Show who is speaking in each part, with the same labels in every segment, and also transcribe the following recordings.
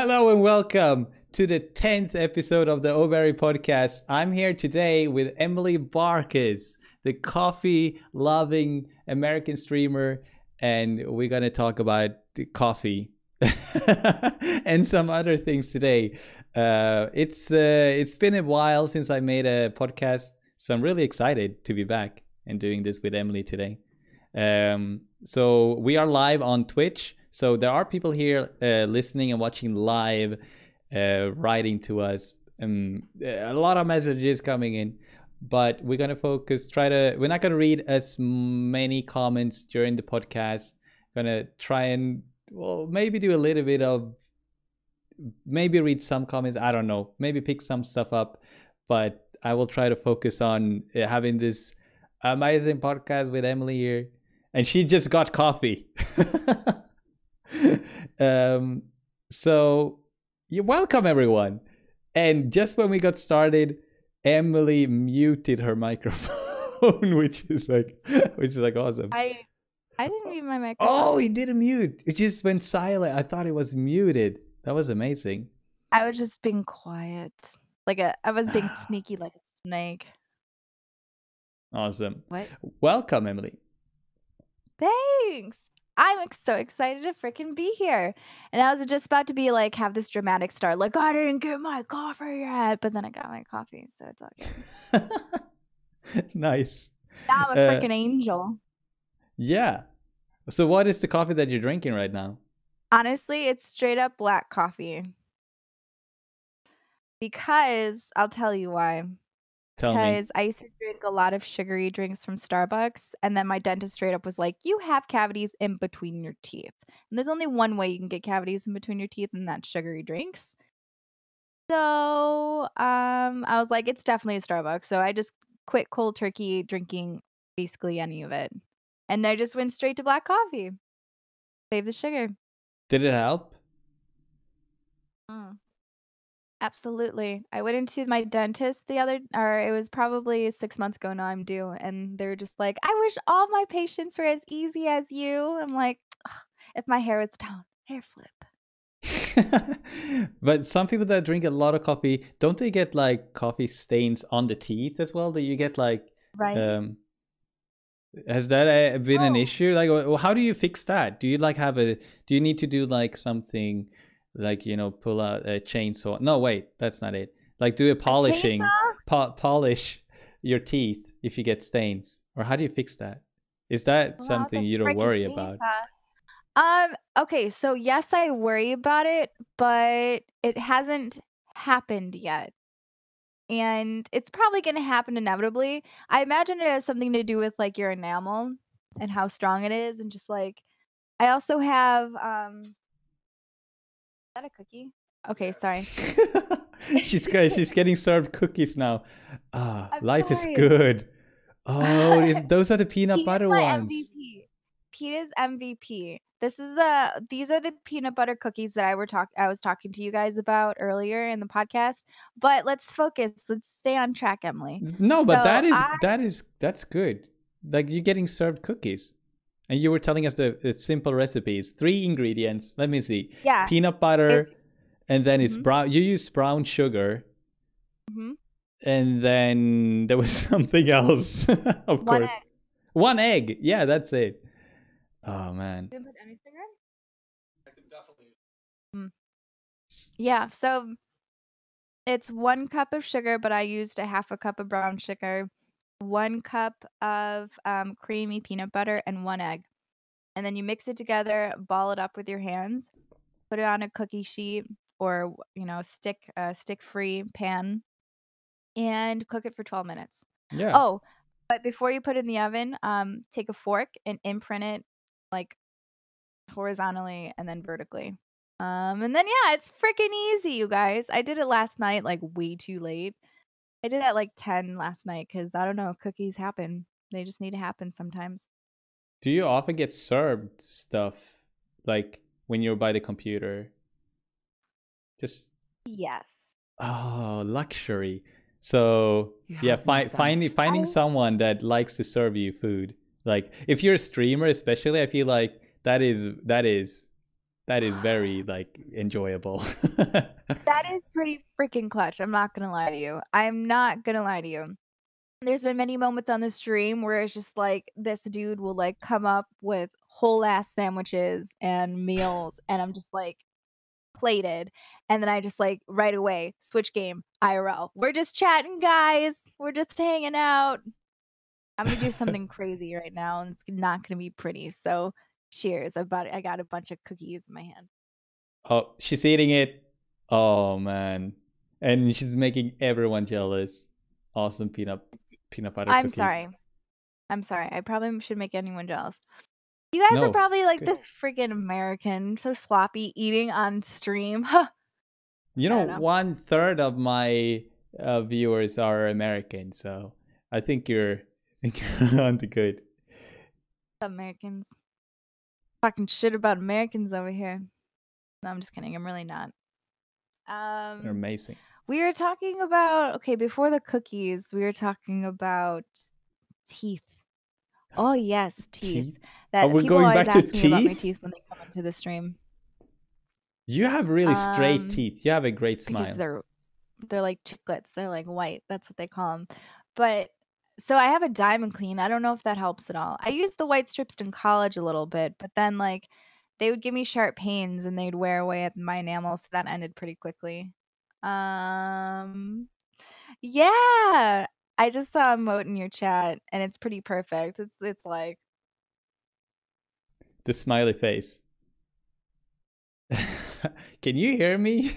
Speaker 1: Hello and welcome to the 10th episode of the Oberry podcast. I'm here today with Emily Barkis, the coffee loving American streamer, and we're going to talk about coffee and some other things today. Uh, it's uh, it's been a while since I made a podcast, so I'm really excited to be back and doing this with Emily today. Um, so we are live on Twitch. So there are people here uh, listening and watching live, uh, writing to us. Um, a lot of messages coming in, but we're gonna focus. Try to. We're not gonna read as many comments during the podcast. Gonna try and well, maybe do a little bit of. Maybe read some comments. I don't know. Maybe pick some stuff up, but I will try to focus on uh, having this amazing podcast with Emily here, and she just got coffee. um, so you're welcome everyone. And just when we got started, Emily muted her microphone, which is like, which is like awesome.
Speaker 2: I I didn't mute my microphone.
Speaker 1: Oh, he didn't mute. It just went silent. I thought it was muted. That was amazing.
Speaker 2: I was just being quiet, like a I was being sneaky like a snake.
Speaker 1: Awesome.
Speaker 2: What?
Speaker 1: Welcome, Emily.
Speaker 2: Thanks. I'm ex- so excited to freaking be here. And I was just about to be like, have this dramatic start, like, I didn't get my coffee yet. But then I got my coffee, so it's all good.
Speaker 1: nice.
Speaker 2: Now I'm a
Speaker 1: Uh,
Speaker 2: freaking angel.
Speaker 1: Yeah. So, what is the coffee that you're drinking right now?
Speaker 2: Honestly, it's straight up black coffee. Because I'll tell you why.
Speaker 1: Tell me.
Speaker 2: Because I used to drink a lot of sugary drinks from Starbucks, and then my dentist straight up was like, "You have cavities in between your teeth, and there's only one way you can get cavities in between your teeth, and that's sugary drinks." So, um, I was like, "It's definitely a Starbucks." So I just quit cold turkey drinking basically any of it, and I just went straight to black coffee. Save the sugar.
Speaker 1: Did it help?
Speaker 2: Mm. Absolutely. I went into my dentist the other or it was probably 6 months ago now I'm due, and they're just like, "I wish all my patients were as easy as you." I'm like, "Ugh, "If my hair was down, hair flip."
Speaker 1: but some people that drink a lot of coffee, don't they get like coffee stains on the teeth as well? Do you get like
Speaker 2: Right?
Speaker 1: um has that uh, been an
Speaker 2: Oh.
Speaker 1: issue? Like wh- how do you fix that? Do you like have a do you need to do like something like, you know, pull out a chainsaw? No, wait, that's not it. Like do a polishing po- polish your teeth if you get stains. Or how do you fix that? Is that
Speaker 2: Well,
Speaker 1: something you don't worry about?
Speaker 2: Um, okay, so yes, I worry about it, but it hasn't happened yet. And it's probably going to happen inevitably. I imagine it has something to do with like your enamel and how strong it is and just like I also have um that a cookie? Okay, sorry.
Speaker 1: she's she's getting served cookies now. Ah,
Speaker 2: I'm
Speaker 1: life is good. Oh, it's, those are the peanut
Speaker 2: Pete is
Speaker 1: butter
Speaker 2: my
Speaker 1: ones.
Speaker 2: MVP. Pete is MVP. This is the these are the peanut butter cookies that I were talk I was talking to you guys about earlier in the podcast. But let's focus. Let's stay on track, Emily.
Speaker 1: No, but
Speaker 2: So
Speaker 1: that is
Speaker 2: I-
Speaker 1: that is that's good. Like you're getting served cookies, and you were telling us the, the simple recipes. Three ingredients. Let me see:
Speaker 2: Yeah.
Speaker 1: peanut butter,
Speaker 2: It's-
Speaker 1: and then it's
Speaker 2: Mhm.
Speaker 1: brown. You use brown sugar,
Speaker 2: mhm.
Speaker 1: and then there was something else. of
Speaker 2: One
Speaker 1: course,
Speaker 2: egg.
Speaker 1: one egg. Yeah, that's it. Oh man.
Speaker 2: Didn't put anything in? Mm. Yeah, so it's one cup of sugar, but I used a half a cup of brown sugar, one cup of um, creamy peanut butter, and one egg. And then you mix it together, ball it up with your hands, put it on a cookie sheet or you know stick uh, stick free pan, and cook it for 12 minutes.
Speaker 1: Yeah.
Speaker 2: Oh, but before you put it in the oven, um, take a fork and imprint it like horizontally and then vertically. Um, and then yeah, it's freaking easy, you guys. I did it last night, like way too late. I did at like 10 last night because I don't know, cookies happen. They just need to happen sometimes.
Speaker 1: Do you often get served stuff like when you're by the computer? Just
Speaker 2: Yes.
Speaker 1: oh, luxury. So
Speaker 2: You
Speaker 1: yeah,
Speaker 2: have
Speaker 1: fi- finding finding
Speaker 2: so-
Speaker 1: someone that likes to serve you food. Like if you're a streamer, especially, I feel like that is that is that is very like enjoyable.
Speaker 2: that is pretty freaking clutch. I'm not gonna lie to you. I'm not gonna lie to you. There's been many moments on the stream where it's just like this dude will like come up with whole ass sandwiches and meals, and I'm just like plated, and then I just like right away switch game IRL. We're just chatting, guys. We're just hanging out. I'm gonna do something crazy right now, and it's not gonna be pretty. So, cheers! I bought, I got a bunch of cookies in my hand.
Speaker 1: Oh, she's eating it. Oh man, and she's making everyone jealous. Awesome peanut peanut butter.
Speaker 2: I'm
Speaker 1: cookies.
Speaker 2: sorry. I'm sorry. I probably should make anyone jealous. You guys
Speaker 1: No,
Speaker 2: are probably like
Speaker 1: good.
Speaker 2: this freaking American, so sloppy eating on stream.
Speaker 1: You know,
Speaker 2: know.
Speaker 1: one third of my uh, viewers are American, so I think you're I think you're on the good.
Speaker 2: Americans. Talking shit about Americans over here. No, I'm just kidding. I'm really not. Um,
Speaker 1: amazing.
Speaker 2: we were talking about okay before the cookies. We were talking about teeth. Oh yes, teeth.
Speaker 1: Teeth?
Speaker 2: That
Speaker 1: we're
Speaker 2: people
Speaker 1: going
Speaker 2: always
Speaker 1: back to
Speaker 2: ask me about my
Speaker 1: teeth?
Speaker 2: teeth when they come into the stream
Speaker 1: You have really straight
Speaker 2: Um,
Speaker 1: teeth. You have a great smile.
Speaker 2: because they're they're like chiclets. They're like white. That's what they call them. But so I have a diamond clean. I don't know if that helps at all. I used the white strips in college a little bit, but then like they would give me sharp pains and they'd wear away at my enamel, so that ended pretty quickly. Um yeah. I just saw a moat in your chat and it's pretty perfect. It's it's like
Speaker 1: The smiley face. Can you hear me?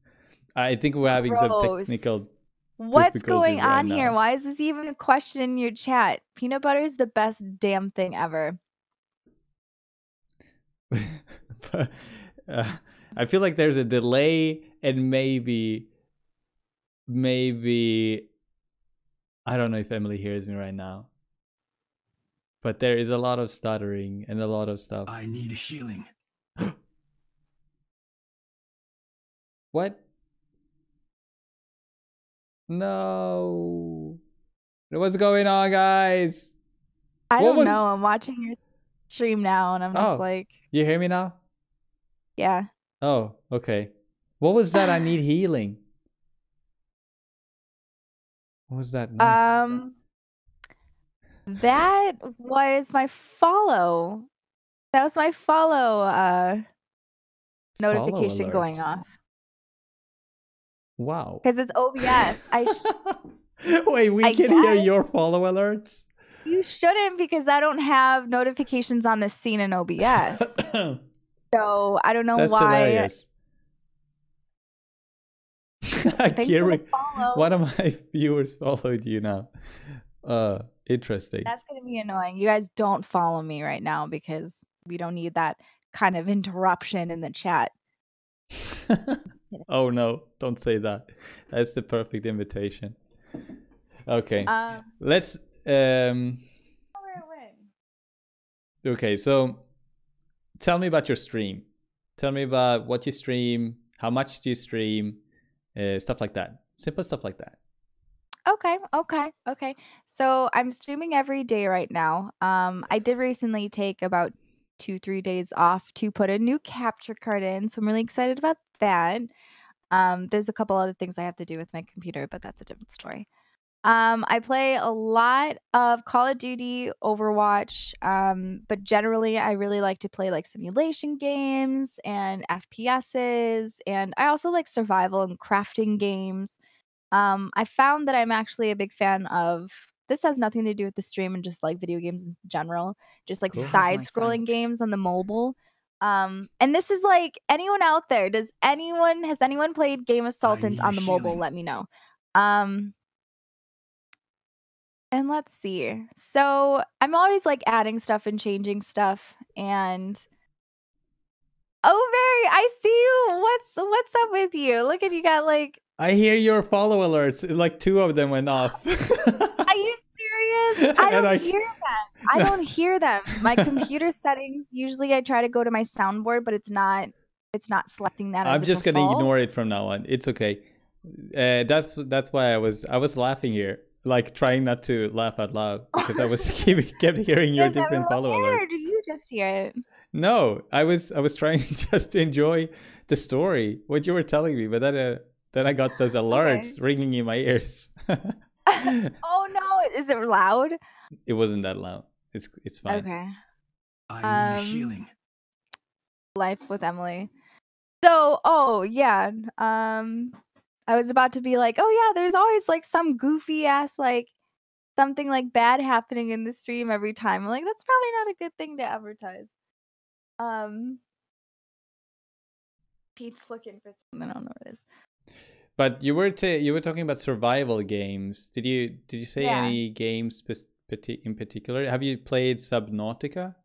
Speaker 1: I think we're having some technical.
Speaker 2: What's
Speaker 1: difficulties
Speaker 2: going
Speaker 1: right
Speaker 2: on here?
Speaker 1: now.
Speaker 2: Why is this even a question in your chat? Peanut butter is the best damn thing ever.
Speaker 1: uh, I feel like there's a delay and maybe, maybe, I don't know if Emily hears me right now, but there is a lot of stuttering and a lot of stuff.
Speaker 3: I need healing.
Speaker 1: What? No. What's going on, guys?
Speaker 2: I
Speaker 1: What
Speaker 2: don't
Speaker 1: was-
Speaker 2: know. I'm watching your stream now and I'm just
Speaker 1: Oh.
Speaker 2: like,
Speaker 1: You hear me now?
Speaker 2: yeah.
Speaker 1: Oh, okay. What was that? I need healing. What was that? Nice.
Speaker 2: Um that was my follow. That was my follow uh
Speaker 1: Follow
Speaker 2: notification going off
Speaker 1: Wow.
Speaker 2: because it's OBS. I sh-
Speaker 1: Wait, we
Speaker 2: I
Speaker 1: can hear your follow alerts.
Speaker 2: you shouldn't because I don't have notifications on the scene in OBS. So I don't know why.
Speaker 1: hilarious.
Speaker 2: Thanks for
Speaker 1: Kiri,
Speaker 2: follow.
Speaker 1: one of my viewers followed you now. Uh, interesting.
Speaker 2: That's gonna be annoying. You guys don't follow me right now because we don't need that kind of interruption in the chat.
Speaker 1: Oh no, don't say that. That's the perfect invitation. Okay,
Speaker 2: Um,
Speaker 1: let's. Um. Okay, so tell me about your stream. Tell me about what you stream, how much do you stream, uh, stuff like that. Simple stuff like that.
Speaker 2: Okay, okay, okay. So I'm streaming every day right now. Um, I did recently take about two, three days off to put a new capture card in, so I'm really excited about that. Um, there's a couple other things I have to do with my computer, but that's a different story. Um, I play a lot of Call of Duty, Overwatch, um, but generally I really like to play like simulation games and FPSs, and I also like survival and crafting games. Um, I found that I'm actually a big fan of this has nothing to do with the stream and just like video games in general, just like
Speaker 1: Cool.
Speaker 2: Side scrolling games on the mobile. Um, and this is like anyone out there, does anyone has anyone played Game of Sultans on the mobile?
Speaker 3: healing.
Speaker 2: Let me know. Um and let's see. So I'm always like adding stuff and changing stuff and Oh Mary, I see you. What's what's up with you? Look at you got like
Speaker 1: I hear your follow alerts. Like two of them went off.
Speaker 2: Serious? I don't
Speaker 1: I-
Speaker 2: hear them. I don't hear them. My computer settings. Usually, I try to go to my soundboard, but it's not. It's not selecting that.
Speaker 1: I'm
Speaker 2: as a
Speaker 1: just gonna ignore it from now on. It's okay. Uh, that's that's why I was I was laughing here, like trying not to laugh out loud because I was keep, kept hearing your different follow alerts.
Speaker 2: Or did you just hear it?
Speaker 1: no, I was I was trying just to enjoy the story, what you were telling me, but then uh, then I got those alerts okay. ringing in my ears.
Speaker 2: oh no, is it loud?
Speaker 1: It wasn't that loud. It's it's fine.
Speaker 2: Okay.
Speaker 3: I need um, healing.
Speaker 2: Life with Emily. So, oh yeah, um, I was about to be like, oh yeah, there's always like some goofy ass like something like bad happening in the stream every time. I'm like, that's probably not a good thing to advertise. Um, Pete's looking for something. I don't know what it is.
Speaker 1: But you were t- you were talking about survival games. Did you did you say yeah. any games in particular? Have you played Subnautica?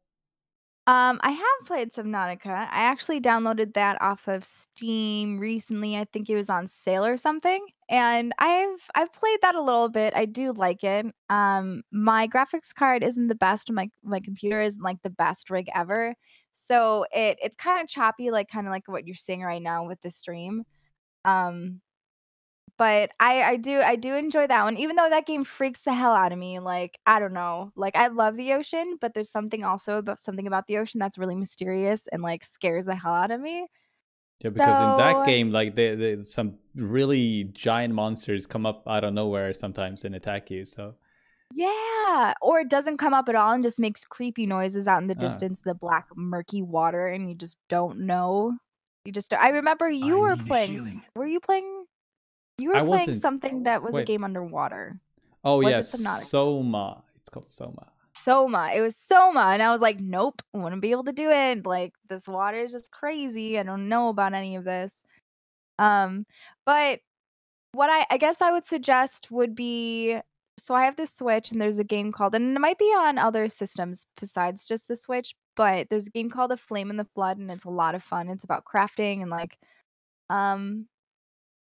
Speaker 2: Um, I have played Subnautica. I actually downloaded that off of Steam recently. I think it was on sale or something. And I've I've played that a little bit. I do like it. Um, my graphics card isn't the best. My my computer isn't like the best rig ever. So it it's kind of choppy, like kind of like what you're seeing right now with the stream. Um, but I I do I do enjoy that one, even though that game freaks the hell out of me. Like I don't know, like I love the ocean, but there's something also about something about the ocean that's really mysterious and like scares the hell out of me.
Speaker 1: Yeah, because so, in that game, like they, they, some really giant monsters come up out of nowhere sometimes and attack you. So
Speaker 2: yeah, or it doesn't come up at all and just makes creepy noises out in the ah. distance, the black murky water, and you just don't know. You just don't, I remember you I were playing. Were you playing you were I playing something that was wait. a game underwater.
Speaker 1: Oh was yes, yeah, Soma. It's called Soma.
Speaker 2: Soma. It was Soma, and I was like, nope, I wouldn't be able to do it. Like this water is just crazy. I don't know about any of this. Um, but what I I guess I would suggest would be so I have the Switch, and there's a game called, and it might be on other systems besides just the Switch, but there's a game called A Flame in the Flood, and it's a lot of fun. It's about crafting and like um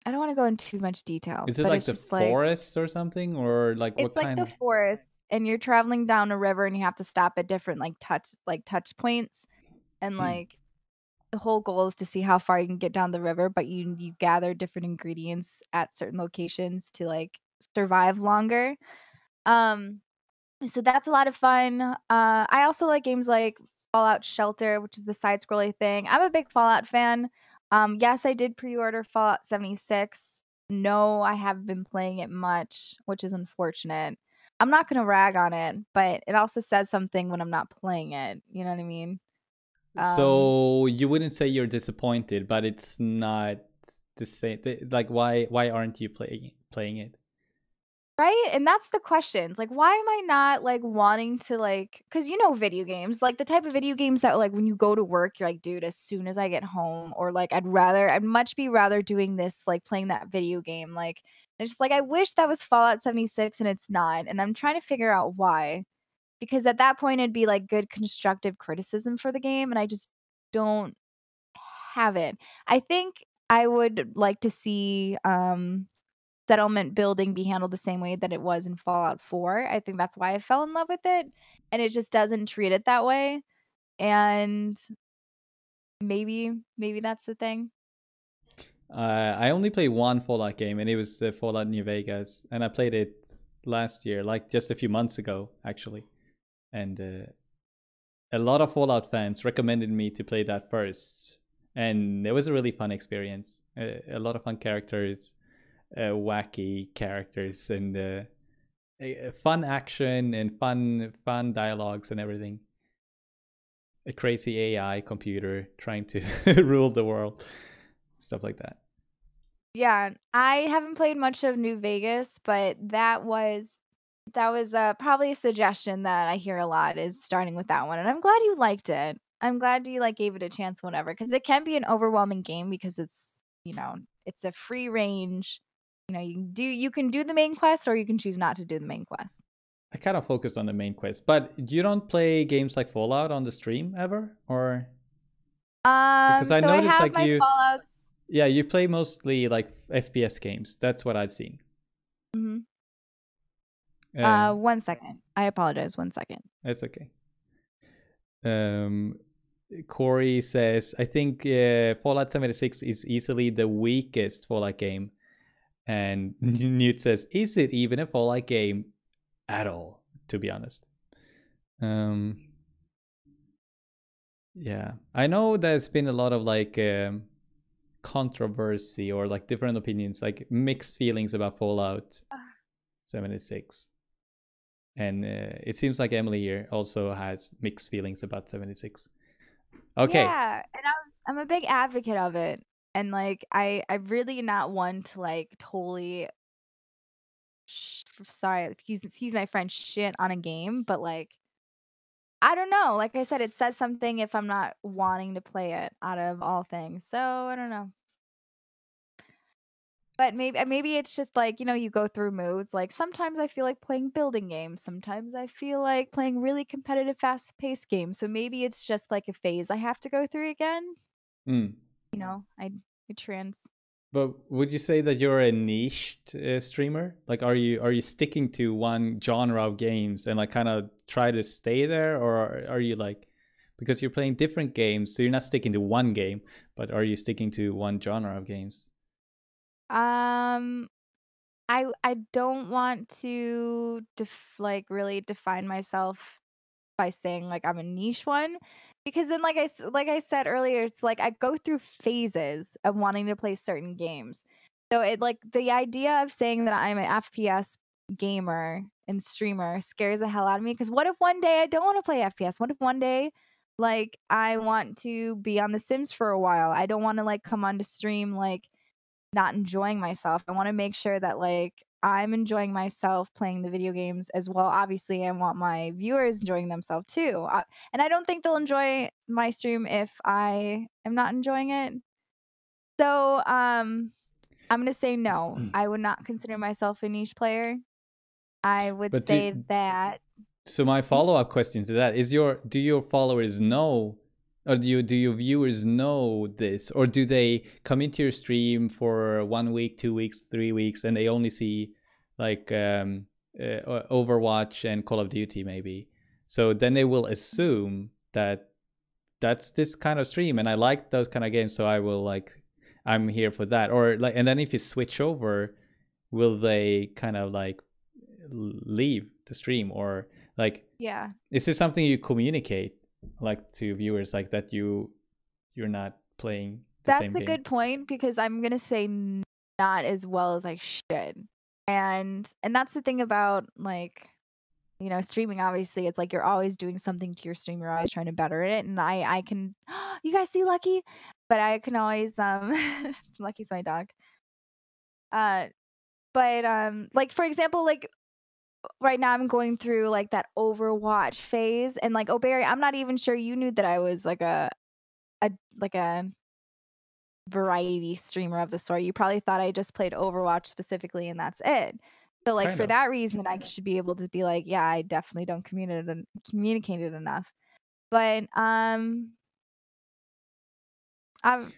Speaker 2: I don't want to go into too much detail.
Speaker 1: Is it like the forest like, or something, or like
Speaker 2: what kind?
Speaker 1: it's like
Speaker 2: the forest, and you're traveling down a river, and you have to stop at different like touch like touch points, and hmm. like the whole goal is to see how far you can get down the river, but you you gather different ingredients at certain locations to like survive longer. Um, so that's a lot of fun. Uh, I also like games like Fallout Shelter, which is the side scrolling thing. I'm a big Fallout fan. Um, yes, I did pre-order Fallout 76. No, I haven't been playing it much, which is unfortunate. I'm not gonna rag on it, but it also says something when I'm not playing it. You know what I mean?
Speaker 1: Um, so you wouldn't say you're disappointed, but it's not the same. Like, why why aren't you playing playing it?
Speaker 2: Right? And that's the questions. Like, why am I not like wanting to like because you know video games, like the type of video games that like when you go to work, you're like, dude, as soon as I get home, or like I'd rather I'd much be rather doing this, like playing that video game. Like it's just like I wish that was Fallout 76 and it's not. And I'm trying to figure out why. Because at that point it'd be like good constructive criticism for the game, and I just don't have it. I think I would like to see um settlement building be handled the same way that it was in Fallout 4. I think that's why I fell in love with it. And it just doesn't treat it that way. And maybe, maybe that's the thing.
Speaker 1: Uh, I only played one Fallout game, and it was uh, Fallout New Vegas, and I played it last year, like just a few months ago, actually. And uh, a lot of Fallout fans recommended me to play that first, and it was a really fun experience. a lot of fun characters, uh, wacky characters and uh, fun action and fun fun dialogues and everything. A crazy AI computer trying to rule the world, stuff like that.
Speaker 2: Yeah, I haven't played much of New Vegas, but that was that was uh, probably a suggestion that I hear a lot is starting with that one, and I'm glad you liked it. I'm glad you like gave it a chance whenever because it can be an overwhelming game because it's you know it's a free range you know you can do you can do the main quest or you can choose not to do the main quest.
Speaker 1: I kind of focus on the main quest but you don't play games like fallout on the stream ever or?
Speaker 2: Um because i so noticed I like you fallouts.
Speaker 1: Yeah you play mostly like fps games. That's what i've seen.
Speaker 2: Mm-hmm. Um, uh one second. I apologize. One second.
Speaker 1: That's okay. Um corey says i think uh, fallout 76 is easily the weakest fallout game and Newt says, "Is it even a Fallout game at all?" To be honest. Um, Yeah, I know there's been a lot of like um, controversy or like different opinions, like mixed feelings about Fallout 76. And uh, it seems like Emily here also has mixed feelings about 76. Okay.
Speaker 2: Yeah, and I was I'm a big advocate of it. And like I i'm really not one to like totally sorry, excuse excuse my French shit on a game, but like I don't know. Like I said, it says something if I'm not wanting to play it out of all things. So I don't know. But maybe maybe it's just like, you know, you go through moods. Like sometimes I feel like playing building games. Sometimes I feel like playing really competitive, fast-paced games. So maybe it's just like a phase I have to go through again.
Speaker 1: Mm.
Speaker 2: You know, I, I trans.
Speaker 1: But would you say that you're a niche uh, streamer? Like, are you are you sticking to one genre of games and like kind of try to stay there, or are you like because you're playing different games, so you're not sticking to one game, but are you sticking to one genre of games?
Speaker 2: Um, I I don't want to def- like really define myself by saying like I'm a niche one because then like I like I said earlier it's like I go through phases of wanting to play certain games. So it like the idea of saying that I'm an FPS gamer and streamer scares the hell out of me because what if one day I don't want to play FPS? What if one day like I want to be on the Sims for a while? I don't want to like come on to stream like not enjoying myself. I want to make sure that like I'm enjoying myself playing the video games as well. Obviously, I want my viewers enjoying themselves too. Uh, and I don't think they'll enjoy my stream if I am not enjoying it. So, um I'm going to say no. I would not consider myself a niche player. I would
Speaker 1: But do-
Speaker 2: say that
Speaker 1: So my follow up question to that is: your do your followers know, or do you do your viewers know this, or do they come into your stream for one week, two weeks, three weeks, and they only see like um, uh, Overwatch and Call of Duty maybe? So then they will assume that that's this kind of stream, and I like those kind of games, so I will like I'm here for that, or like, and then if you switch over, will they kind of like leave the stream or like
Speaker 2: yeah.
Speaker 1: is this something you communicate like to viewers like that you you're not playing the
Speaker 2: That's a
Speaker 1: game?
Speaker 2: good point because I'm gonna say not as well as I should, and and that's the thing about like you know streaming. Obviously, it's like you're always doing something to your stream. You're always trying to better it, and I I can you guys see Lucky, but I can always um Lucky's my dog. Uh, but um like for example like right now I'm going through like that Overwatch phase, and like oh Barry, I'm not even sure you knew that I was like a a like a variety streamer of the sort. You probably thought I just played Overwatch specifically and that's it. So like
Speaker 1: Kind
Speaker 2: for
Speaker 1: of.
Speaker 2: that reason I should be able to be like, yeah, I definitely don't communicate en- communicated enough. But um I'm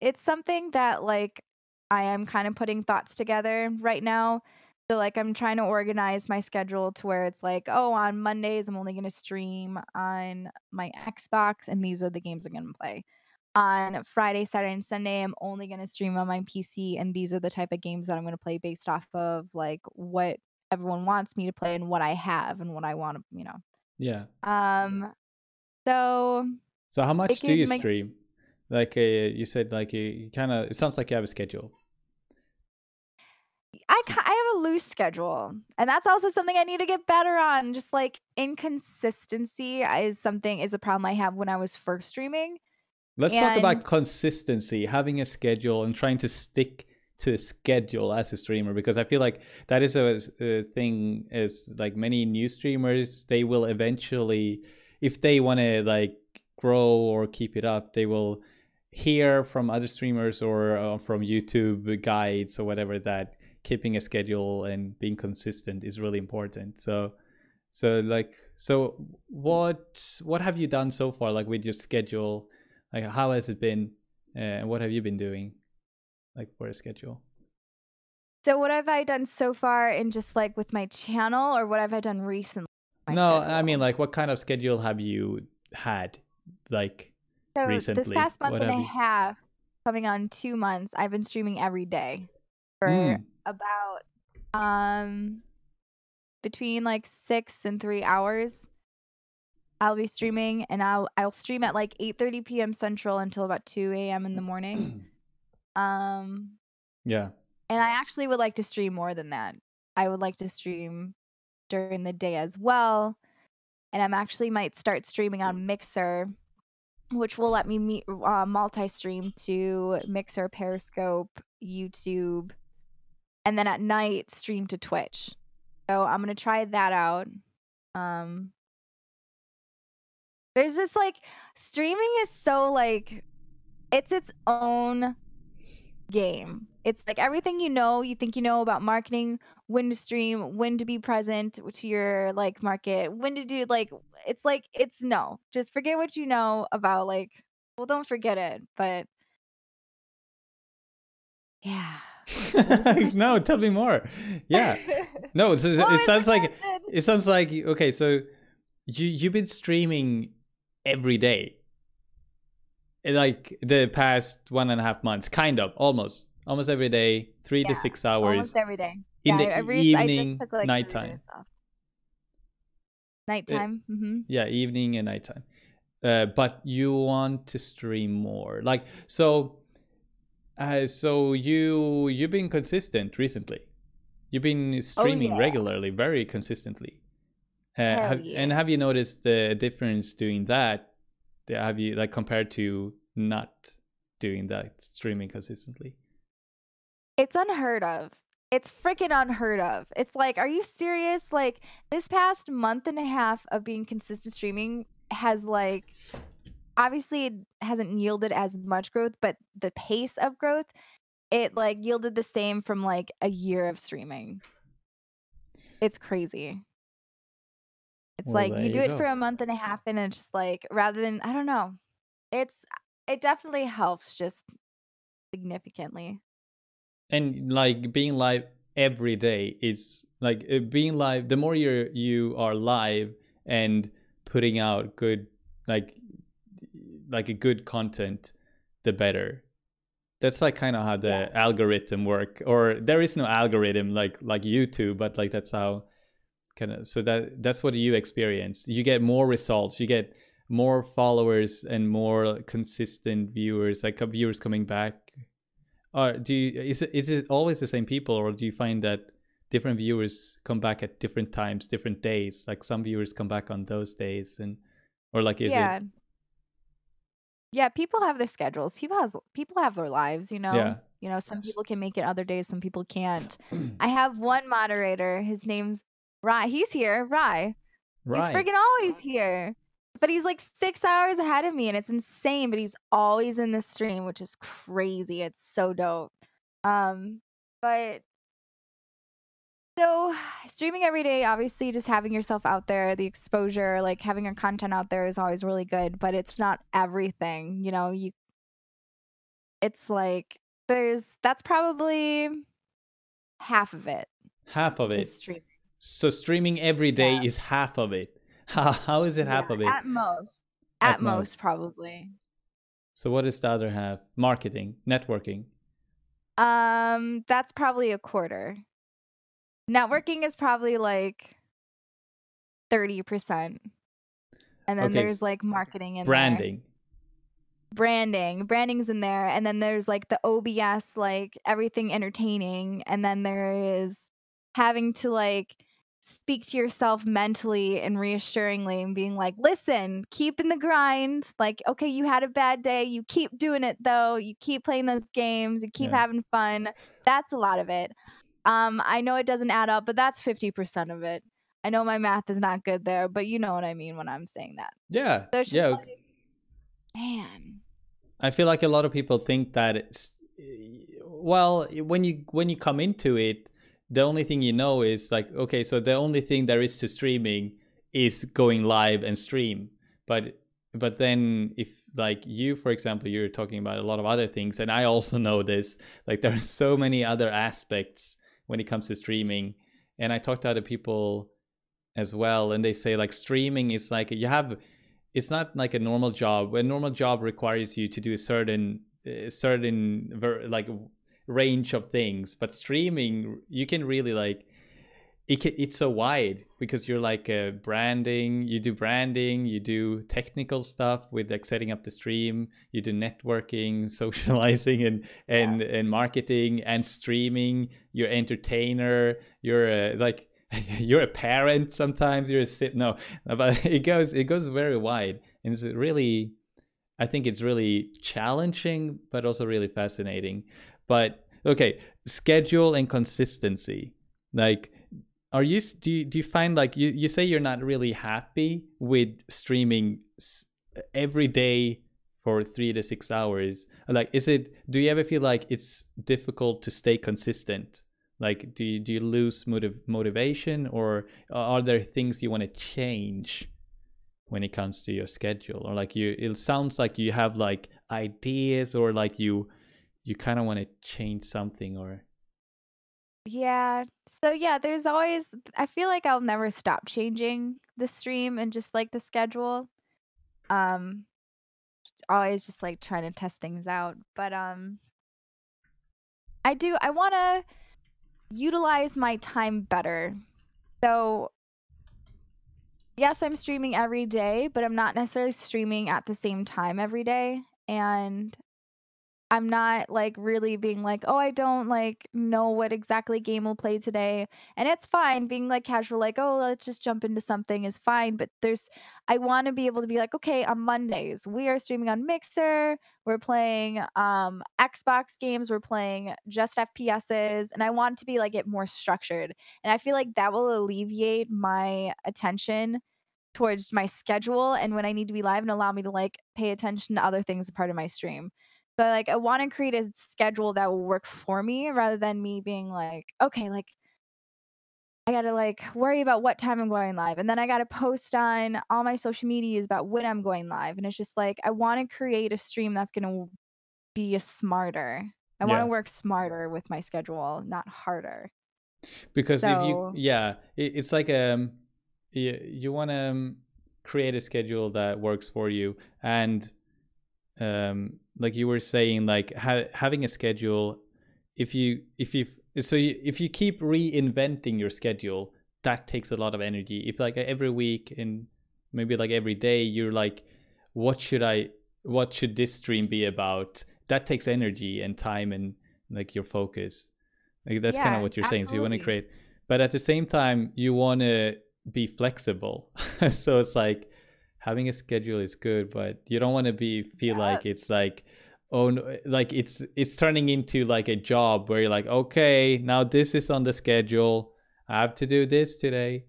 Speaker 2: it's something that like I am kind of putting thoughts together right now. So like I'm trying to organize my schedule to where it's like, oh, on Mondays I'm only going to stream on my Xbox and these are the games I'm going to play. On Friday, Saturday, and Sunday I'm only going to stream on my PC and these are the type of games that I'm going to play based off of like what everyone wants me to play and what I have and what I want to, you know.
Speaker 1: yeah
Speaker 2: Um so
Speaker 1: so how much do you
Speaker 2: make-
Speaker 1: stream like uh, you said like you, you kind of it sounds like you have a schedule
Speaker 2: I, I have a loose schedule, and that's also something I need to get better on. Just like inconsistency is something is a problem I have when I was first streaming.
Speaker 1: let's talk about consistency having a schedule and trying to stick to a schedule as a streamer because i feel like that is a, a thing is like many new streamers they will eventually if they want to like grow or keep it up they will hear from other streamers or uh, from youtube guides or whatever that keeping a schedule and being consistent is really important. So so like so what what have you done so far like with your schedule? Like how has it been uh, and what have you been doing like for a schedule?
Speaker 2: So what have I done so far in just like with my channel, or what have I done recently?
Speaker 1: no i mean like what kind of schedule have you had like
Speaker 2: so this past month
Speaker 1: what
Speaker 2: and a half, coming on two months, I've been streaming every day for
Speaker 1: Mm,
Speaker 2: about um between like six and three hours. I'll be streaming and I'll I'll stream at like 8:30 p.m. Central until about 2 a.m. in the morning. Um
Speaker 1: yeah.
Speaker 2: and I actually would like to stream more than that. I would like to stream during the day as well. And I'm actually might start streaming on Mixer, which will let me meet, uh, multi-stream to Mixer, Periscope, YouTube, and then at night stream to Twitch. So I'm gonna try that out. Um, there's just like streaming is so like it's its own game. It's like everything you know, you think you know about marketing, when to stream, when to be present to your like market, when to do like it's like it's no. Just forget what you know about like well don't forget it, but yeah.
Speaker 1: no, tell me more. Yeah. No, it
Speaker 2: I
Speaker 1: sounds like it sounds like okay, so you you've been streaming every day. Like the past one and a half months, kind of, almost, almost every day, three to six hours.
Speaker 2: almost every day.
Speaker 1: in
Speaker 2: yeah,
Speaker 1: the
Speaker 2: every, I
Speaker 1: evening,
Speaker 2: just took like
Speaker 1: nighttime.
Speaker 2: Nighttime. mm-hmm.
Speaker 1: yeah evening and nighttime uh, but you want to stream more like so uh, so you you've been consistent recently you've been streaming
Speaker 2: Oh, yeah.
Speaker 1: regularly very consistently uh, have, and have you noticed the difference doing that have you like compared to not doing that streaming consistently
Speaker 2: It's unheard of. It's freaking unheard of. It's like, are you serious? Like this past month and a half of being consistent streaming has like obviously it hasn't yielded as much growth, but the pace of growth, it like yielded the same from like a year of streaming. It's crazy. It's
Speaker 1: Well,
Speaker 2: like you do
Speaker 1: you
Speaker 2: it for a month and a half and it's just like rather than I don't know. It's it definitely helps just significantly.
Speaker 1: and like being live every day is like uh, being live the more you're you are live and putting out good like like a good content the better that's like kind of how the
Speaker 2: Yeah.
Speaker 1: algorithm work or there is no algorithm like like youtube but like that's how kind of so that that's what you experience you get more results you get more followers and more consistent viewers like viewers coming back or do you is it is it always the same people or do you find that different viewers come back at different times different days like some viewers come back on those days and or like is
Speaker 2: yeah.
Speaker 1: it
Speaker 2: Yeah, people have their schedules. People has people have their lives, you know.
Speaker 1: Yeah.
Speaker 2: You know, some people can make it other days, some people can't. I have one moderator, his name's Rye. He's here, Rye. He's
Speaker 1: right
Speaker 2: freaking always here. But he's like six hours ahead of me and it's insane. But he's always in the stream, which is crazy. It's so dope. Um, but so streaming every day, obviously just having yourself out there, the exposure, like having your content out there is always really good, but it's not everything. You know, you it's like there's that's probably half of it
Speaker 1: half of it.
Speaker 2: streaming.
Speaker 1: so streaming every day
Speaker 2: Yeah.
Speaker 1: is half of it how, how is it half
Speaker 2: Yeah,
Speaker 1: of it
Speaker 2: At most.
Speaker 1: At
Speaker 2: At, most,
Speaker 1: most.
Speaker 2: probably.
Speaker 1: so what is the other half marketing networking
Speaker 2: Um, that's probably a quarter. Networking is probably like 30%. And then
Speaker 1: Okay,
Speaker 2: there's like marketing and
Speaker 1: branding
Speaker 2: branding. Branding's in there. And then there's like the OBS, like everything entertaining. And then there is having to like speak to yourself mentally and reassuringly and being like, listen, keep in the grind. Like, okay, you had a bad day. You keep doing it though. You keep playing those games. You keep
Speaker 1: Yeah.
Speaker 2: having fun. That's a lot of it. Um, I know it doesn't add up, but that's 50% of it. I know my math is not good there, but you know what I mean when I'm saying that.
Speaker 1: yeah
Speaker 2: So
Speaker 1: yeah
Speaker 2: like, man.
Speaker 1: I feel like a lot of people think that it's well when you when you come into it the only thing you know is like okay so the only thing there is to streaming is going live and stream but but then if like you for example you're talking about a lot of other things and I also know this like there are so many other aspects when it comes to streaming and I talk to other people as well and they say like streaming is like you have it's not like a normal job. A normal job requires you to do a certain a certain ver- like range of things, but streaming you can really like it it's so wide because you're like uh, branding you do branding you do technical stuff with like setting up the stream you do networking socializing and and yeah. and marketing and streaming. You're entertainer. You're a, like you're a parent sometimes. You're a sit no but it goes it goes very wide. And it's really i think it's really challenging but also really fascinating. But okay schedule and consistency. Like are you do you, do you find like you, you say you're not really happy with streaming every day for three to six hours. Like is it do you ever feel like it's difficult to stay consistent? Like do you, do you lose motiv- motivation or are there things you want to change when it comes to your schedule? Or like you it sounds like you have like ideas or like you you kind of want to change something or
Speaker 2: yeah. So yeah, there's always I feel like I'll never stop changing the stream and just like the schedule. Um always just like trying to test things out. But um I do I want to utilize my time better. So yes, I'm streaming every day, but I'm not necessarily streaming at the same time every day. And I'm not like really being like, oh, I don't like know what exactly game we'll play today. And it's fine being like casual, like, oh, let's just jump into something is fine. But there's, I want to be able to be like, okay, on Mondays, we are streaming on Mixer. We're playing um, Xbox games. We're playing just FPSs. And I want to be like it more structured. And I feel like that will alleviate my attention towards my schedule and when I need to be live and allow me to like pay attention to other things a part of my stream. But like I want to create a schedule that will work for me rather than me being like, okay, like I got to like worry about what time I'm going live. And then I got to post on all my social medias about when I'm going live. And it's just like I want to create a stream that's going to be a smarter. I yeah. want to work smarter with my schedule, not harder.
Speaker 1: Because so, if you yeah, it's like um you, you want to um, create a schedule that works for you and um like you were saying like ha- having a schedule if you if you so you, if you keep reinventing your schedule that takes a lot of energy. If like every week and maybe like every day you're like what should i what should this stream be about? That takes energy and time and like your focus. Like that's yeah, kind of what you're absolutely. saying so you want to create but at the same time you want to be flexible. So it's like having a schedule is good, but you don't want to be feel yeah. like it's like oh no, like it's it's turning into like a job where you're like okay now this is on the schedule. I have to do this today.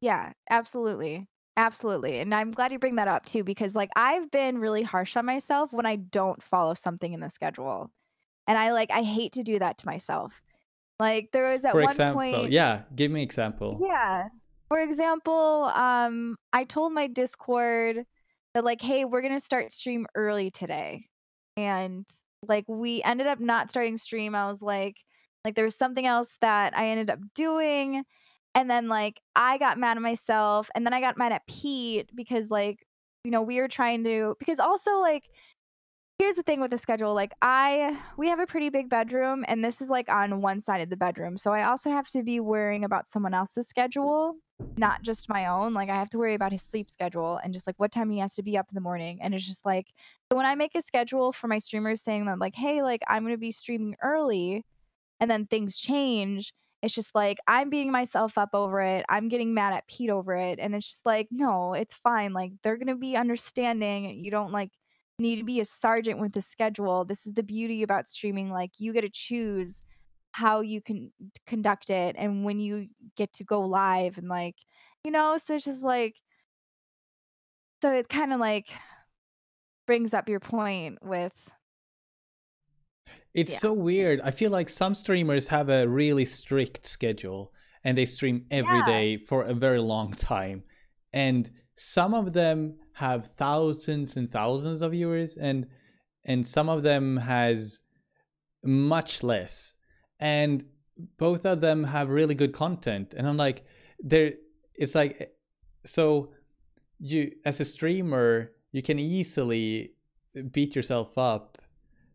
Speaker 2: Yeah absolutely. Absolutely and i'm glad you bring that up too because like i've been really harsh on myself when i don't follow something in the schedule and i like i hate to do that to myself. Like there was at
Speaker 1: For
Speaker 2: one
Speaker 1: example,
Speaker 2: point
Speaker 1: yeah give me example.
Speaker 2: Yeah for example, um, I told my Discord that like, hey, we're gonna start stream early today. And like we ended up not starting stream. I was like, like there was something else that I ended up doing. And then like I got mad at myself. And then I got mad at Pete because like, you know, we were trying to because also like here's the thing with the schedule like i we have a pretty big bedroom and this is like on one side of the bedroom so i also have to be worrying about someone else's schedule not just my own like i have to worry about his sleep schedule and just like what time he has to be up in the morning and it's just like when i make a schedule for my streamers saying that like hey like i'm going to be streaming early and then things change it's just like i'm beating myself up over it i'm getting mad at pete over it and it's just like no it's fine like they're going to be understanding you don't like need to be a sergeant with the schedule. This is the beauty about streaming. Like you get to choose how you can conduct it and when you get to go live and like, you know, so it's just like so it kind of like brings up your point with
Speaker 1: it's yeah. so weird. I feel like some streamers have a really strict schedule and they stream every yeah. day for a very long time. And some of them have thousands and thousands of viewers and and some of them has much less. And both of them have really good content and i'm like there it's like so you as a streamer you can easily beat yourself up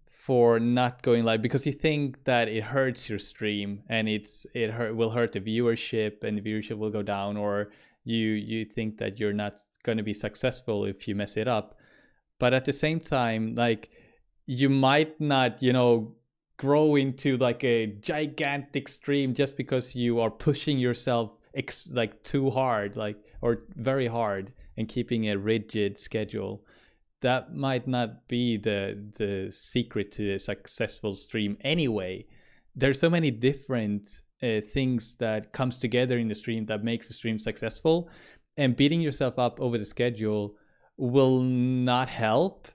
Speaker 1: for not going live because you think that it hurts your stream and it's it hurt will hurt the viewership and the viewership will go down or you you think that you're not going to be successful if you mess it up. But at the same time like you might not you know grow into like a gigantic stream just because you are pushing yourself ex- like too hard like or very hard and keeping a rigid schedule. That might not be the the secret to a successful stream anyway. There's so many different uh, things that comes together in the stream that makes the stream successful and beating yourself up over the schedule will not help.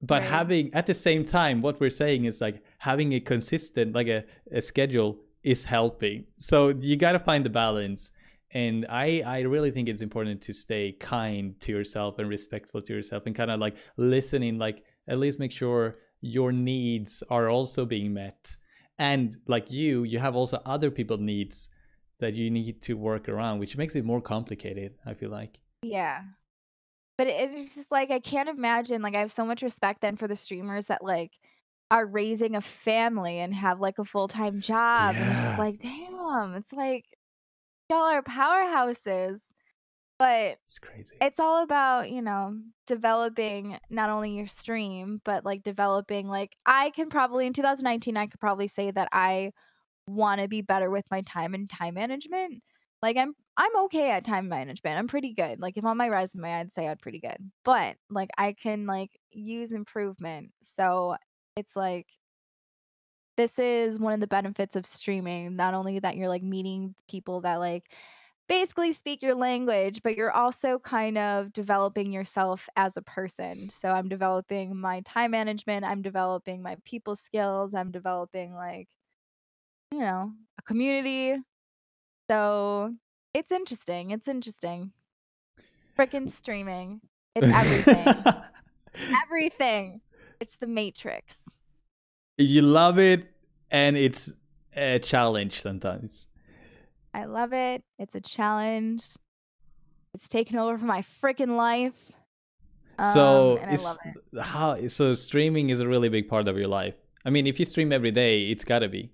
Speaker 1: But right. having at the same time what we're saying is like having a consistent like a, a schedule is helping. So you got to find the balance. And i i really think it's important to stay kind to yourself and respectful to yourself and kind of like listening like at least make sure your needs are also being met and like you you have also other people needs that you need to work around which makes it more complicated i feel like
Speaker 2: yeah but it's just like i can't imagine like i have so much respect then for the streamers that like are raising a family and have like a full-time job yeah. and it's just like damn it's like y'all are powerhouses. But
Speaker 1: it's crazy.
Speaker 2: It's all about, you know, developing not only your stream, but like developing like I can probably in 2019 I could probably say that I want to be better with my time and time management. Like I'm I'm okay at time management. I'm pretty good. Like if on my resume I'd say I'm pretty good. But like I can like use improvement. So it's like this is one of the benefits of streaming. Not only that you're like meeting people that like basically speak your language, but you're also kind of developing yourself as a person. So I'm developing my time management, I'm developing my people skills, I'm developing like you know, a community. So it's interesting. It's interesting. Freaking streaming. It's everything. everything. It's the matrix
Speaker 1: you love it and it's a challenge sometimes.
Speaker 2: I love it. It's a challenge. It's taken over for my freaking life.
Speaker 1: So um, it's it. how so streaming is a really big part of your life. I mean, if you stream every day, it's gotta be.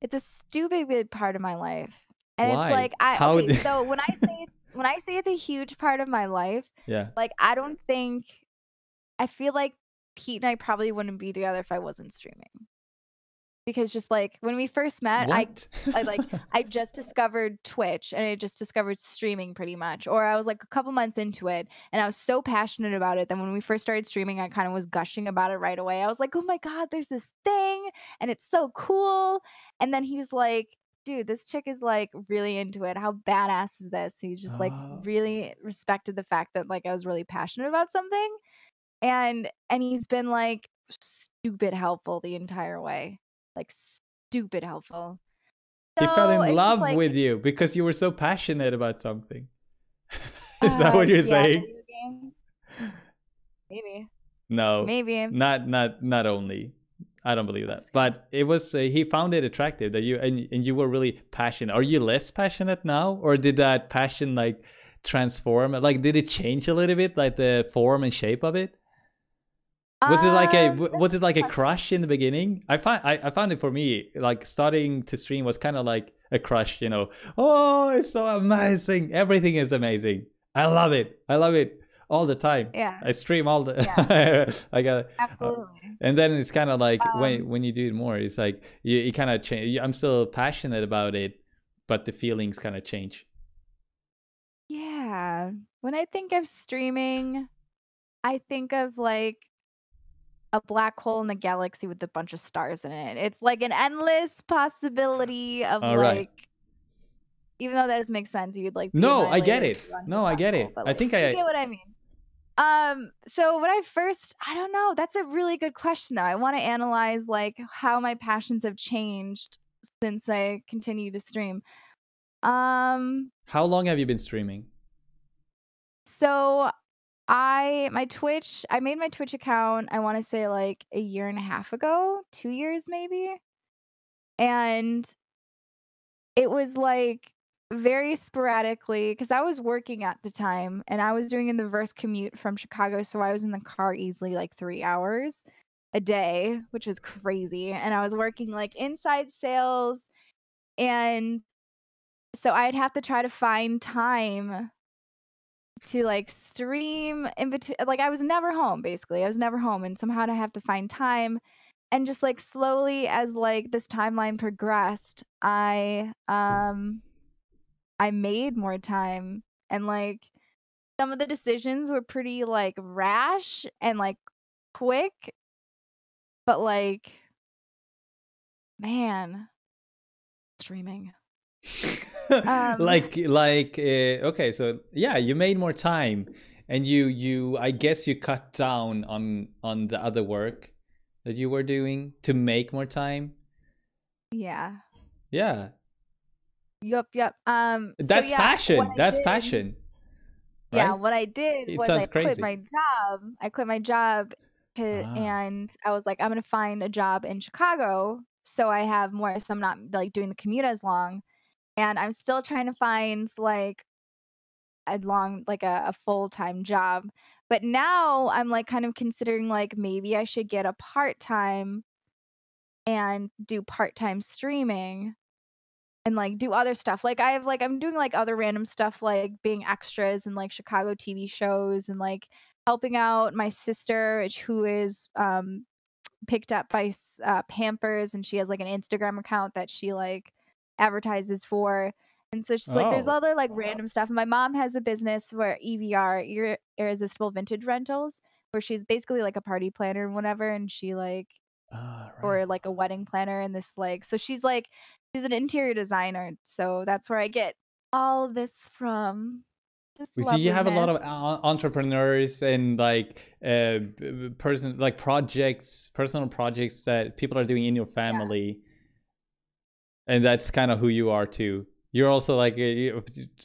Speaker 2: It's a stupid big part of my life, and Why? it's like I how okay, so when I say when I say it's a huge part of my life,
Speaker 1: yeah,
Speaker 2: like I don't think I feel like Pete and I probably wouldn't be together if I wasn't streaming. Because just like when we first met, I I like I just discovered Twitch and I just discovered streaming pretty much. Or I was like a couple months into it and I was so passionate about it that when we first started streaming, I kind of was gushing about it right away. I was like, "Oh my god, there's this thing and it's so cool." And then he was like, dude, this chick is like really into it. How badass is this? He just like oh. really respected the fact that like I was really passionate about something and and he's been like stupid helpful the entire way like stupid helpful.
Speaker 1: So he fell in love like, with you because you were so passionate about something. Is uh, that what you're yeah, saying?
Speaker 2: maybe.
Speaker 1: No
Speaker 2: maybe.
Speaker 1: not not not only. I don't believe that. but it was uh, he found it attractive that you and, and you were really passionate. Are you less passionate now or did that passion like transform? Like did it change a little bit like the form and shape of it was it like a um, was it like a crush in the beginning? I find I, I found it for me like starting to stream was kind of like a crush, you know. Oh, it's so amazing! Everything is amazing. I love it. I love it all the time.
Speaker 2: Yeah. I
Speaker 1: stream all the. Yeah. I got
Speaker 2: uh, absolutely. Uh,
Speaker 1: and then it's kind of like um, when when you do it more, it's like you, you kind of change. I'm still passionate about it, but the feelings kind of change.
Speaker 2: Yeah. When I think of streaming, I think of like a black hole in the galaxy with a bunch of stars in it. It's like an endless possibility of All like right. even though that doesn't make sense, you'd like
Speaker 1: No, I get it. No, I get it. Like, I think I
Speaker 2: get what I mean. Um, so when I first I don't know, that's a really good question though. I want to analyze like how my passions have changed since I continue to stream. Um
Speaker 1: How long have you been streaming?
Speaker 2: So I my Twitch, I made my Twitch account, I want to say like a year and a half ago, 2 years maybe. And it was like very sporadically cuz I was working at the time and I was doing an inverse commute from Chicago, so I was in the car easily like 3 hours. a day, which was crazy. And I was working like inside sales. And so I'd have to try to find time to like stream in between. Like I was never home, basically. I was never home. And somehow I have to find time. And just like slowly as like this timeline progressed, I um I made more time and like some of the decisions were pretty like rash and like quick but like man streaming
Speaker 1: um, like like uh, okay so yeah you made more time and you you i guess you cut down on on the other work that you were doing to make more time
Speaker 2: yeah
Speaker 1: yeah
Speaker 2: yep yep um
Speaker 1: that's
Speaker 2: so, yeah,
Speaker 1: passion that's did, passion
Speaker 2: right? yeah what i did it was i crazy. quit my job i quit my job ah. and i was like i'm gonna find a job in chicago so i have more so i'm not like doing the commute as long and I'm still trying to find like a long like a, a full-time job. But now I'm like kind of considering like maybe I should get a part-time and do part-time streaming and like do other stuff. Like I have like I'm doing like other random stuff like being extras in like Chicago TV shows and like helping out my sister who is um picked up by uh, Pampers and she has like an Instagram account that she like advertises for. And so she's like, there's
Speaker 1: all
Speaker 2: the like random stuff. My mom has a business where EVR, Ir- irresistible vintage rentals, where she's basically like a party planner and whatever. And she like,
Speaker 1: Ah, right.
Speaker 2: or like a wedding planner and this like, so she's like, she's an interior designer. So that's where I get all this from. This
Speaker 1: We see you have a lot of entrepreneurs and like uh person like projects personal projects that people are doing in your family and that's kind of who you are too you're also like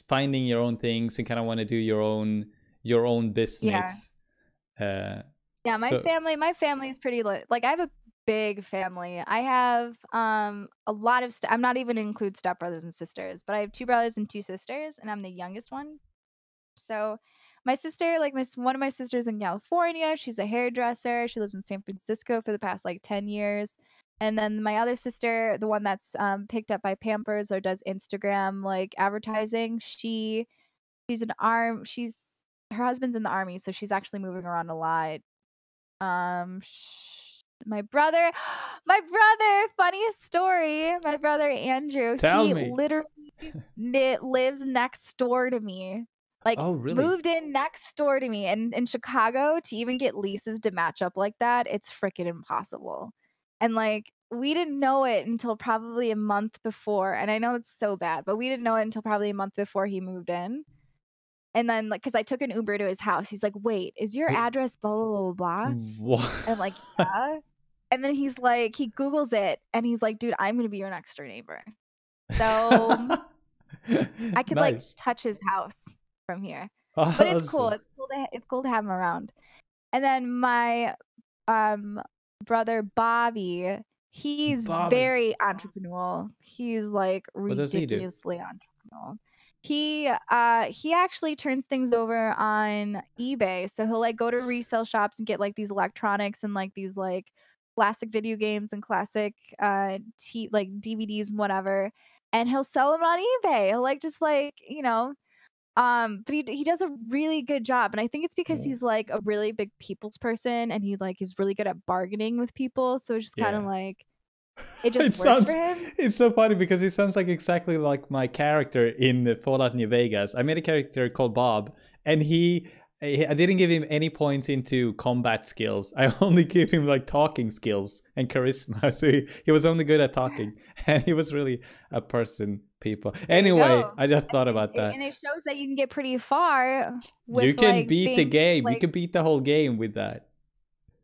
Speaker 1: finding your own things and kind of want to do your own your own business uh
Speaker 2: Yeah, my
Speaker 1: So-
Speaker 2: family, my family is pretty li- like I have a big family. I have um a lot of st- I'm not even include stepbrothers and sisters, but I have two brothers and two sisters, and I'm the youngest one. So my sister, like my one of my sisters in California, she's a hairdresser. She lives in San Francisco for the past like 10 years. And then my other sister, the one that's um, picked up by Pampers or does Instagram like advertising, she she's an arm. She's her husband's in the army, so she's actually moving around a lot. Um, sh- my brother, my brother, funniest story. My brother Andrew,
Speaker 1: Tell
Speaker 2: he
Speaker 1: me.
Speaker 2: literally ni- lives next door to me. Like
Speaker 1: oh really
Speaker 2: moved in next door to me and in Chicago to even get leases to match up like that, it's freaking impossible. And like we didn't know it until probably a month before. And I know it's so bad, but we didn't know it until probably a month before he moved in. And then like cuz I took an Uber to his house. He's like, "Wait, is your address blah blah blah blah?"
Speaker 1: what?
Speaker 2: And I'm like, "Yeah." and then he's like, he googles it and he's like, "Dude, I'm going to be your next door neighbor." So I could like touch his house from here but it's cool. It's cool to it's cool to have him around. And then my um brother Bobby, he's
Speaker 1: Bobby.
Speaker 2: very entrepreneurial. He's like
Speaker 1: does he
Speaker 2: ridiculously entrepreneurial. He uh he actually turns things over on eBay. So he'll like go to resale shops and get like these electronics and like these like classic video games and classic uh t- like DVDs and whatever and he'll sell them on eBay. He'll like just like, you know, um but he he does a really good job and i think it's because he's like a really big people's person and he like is really good at bargaining with people so it's just kind of
Speaker 1: Yeah.
Speaker 2: like it just
Speaker 1: It
Speaker 2: works
Speaker 1: sounds-
Speaker 2: for him
Speaker 1: It's so funny because it sounds like exactly like my character in the Fallout New Vegas. I made a character called Bob, and he, I didn't give him any points into combat skills. I only gave him like talking skills and charisma. So he, he was only good at talking, and he was really a person. People. Anyway. I just thought about that.
Speaker 2: and it shows that you can get pretty far with
Speaker 1: you can
Speaker 2: like,
Speaker 1: beat the
Speaker 2: being,
Speaker 1: game. you can beat the whole game with that.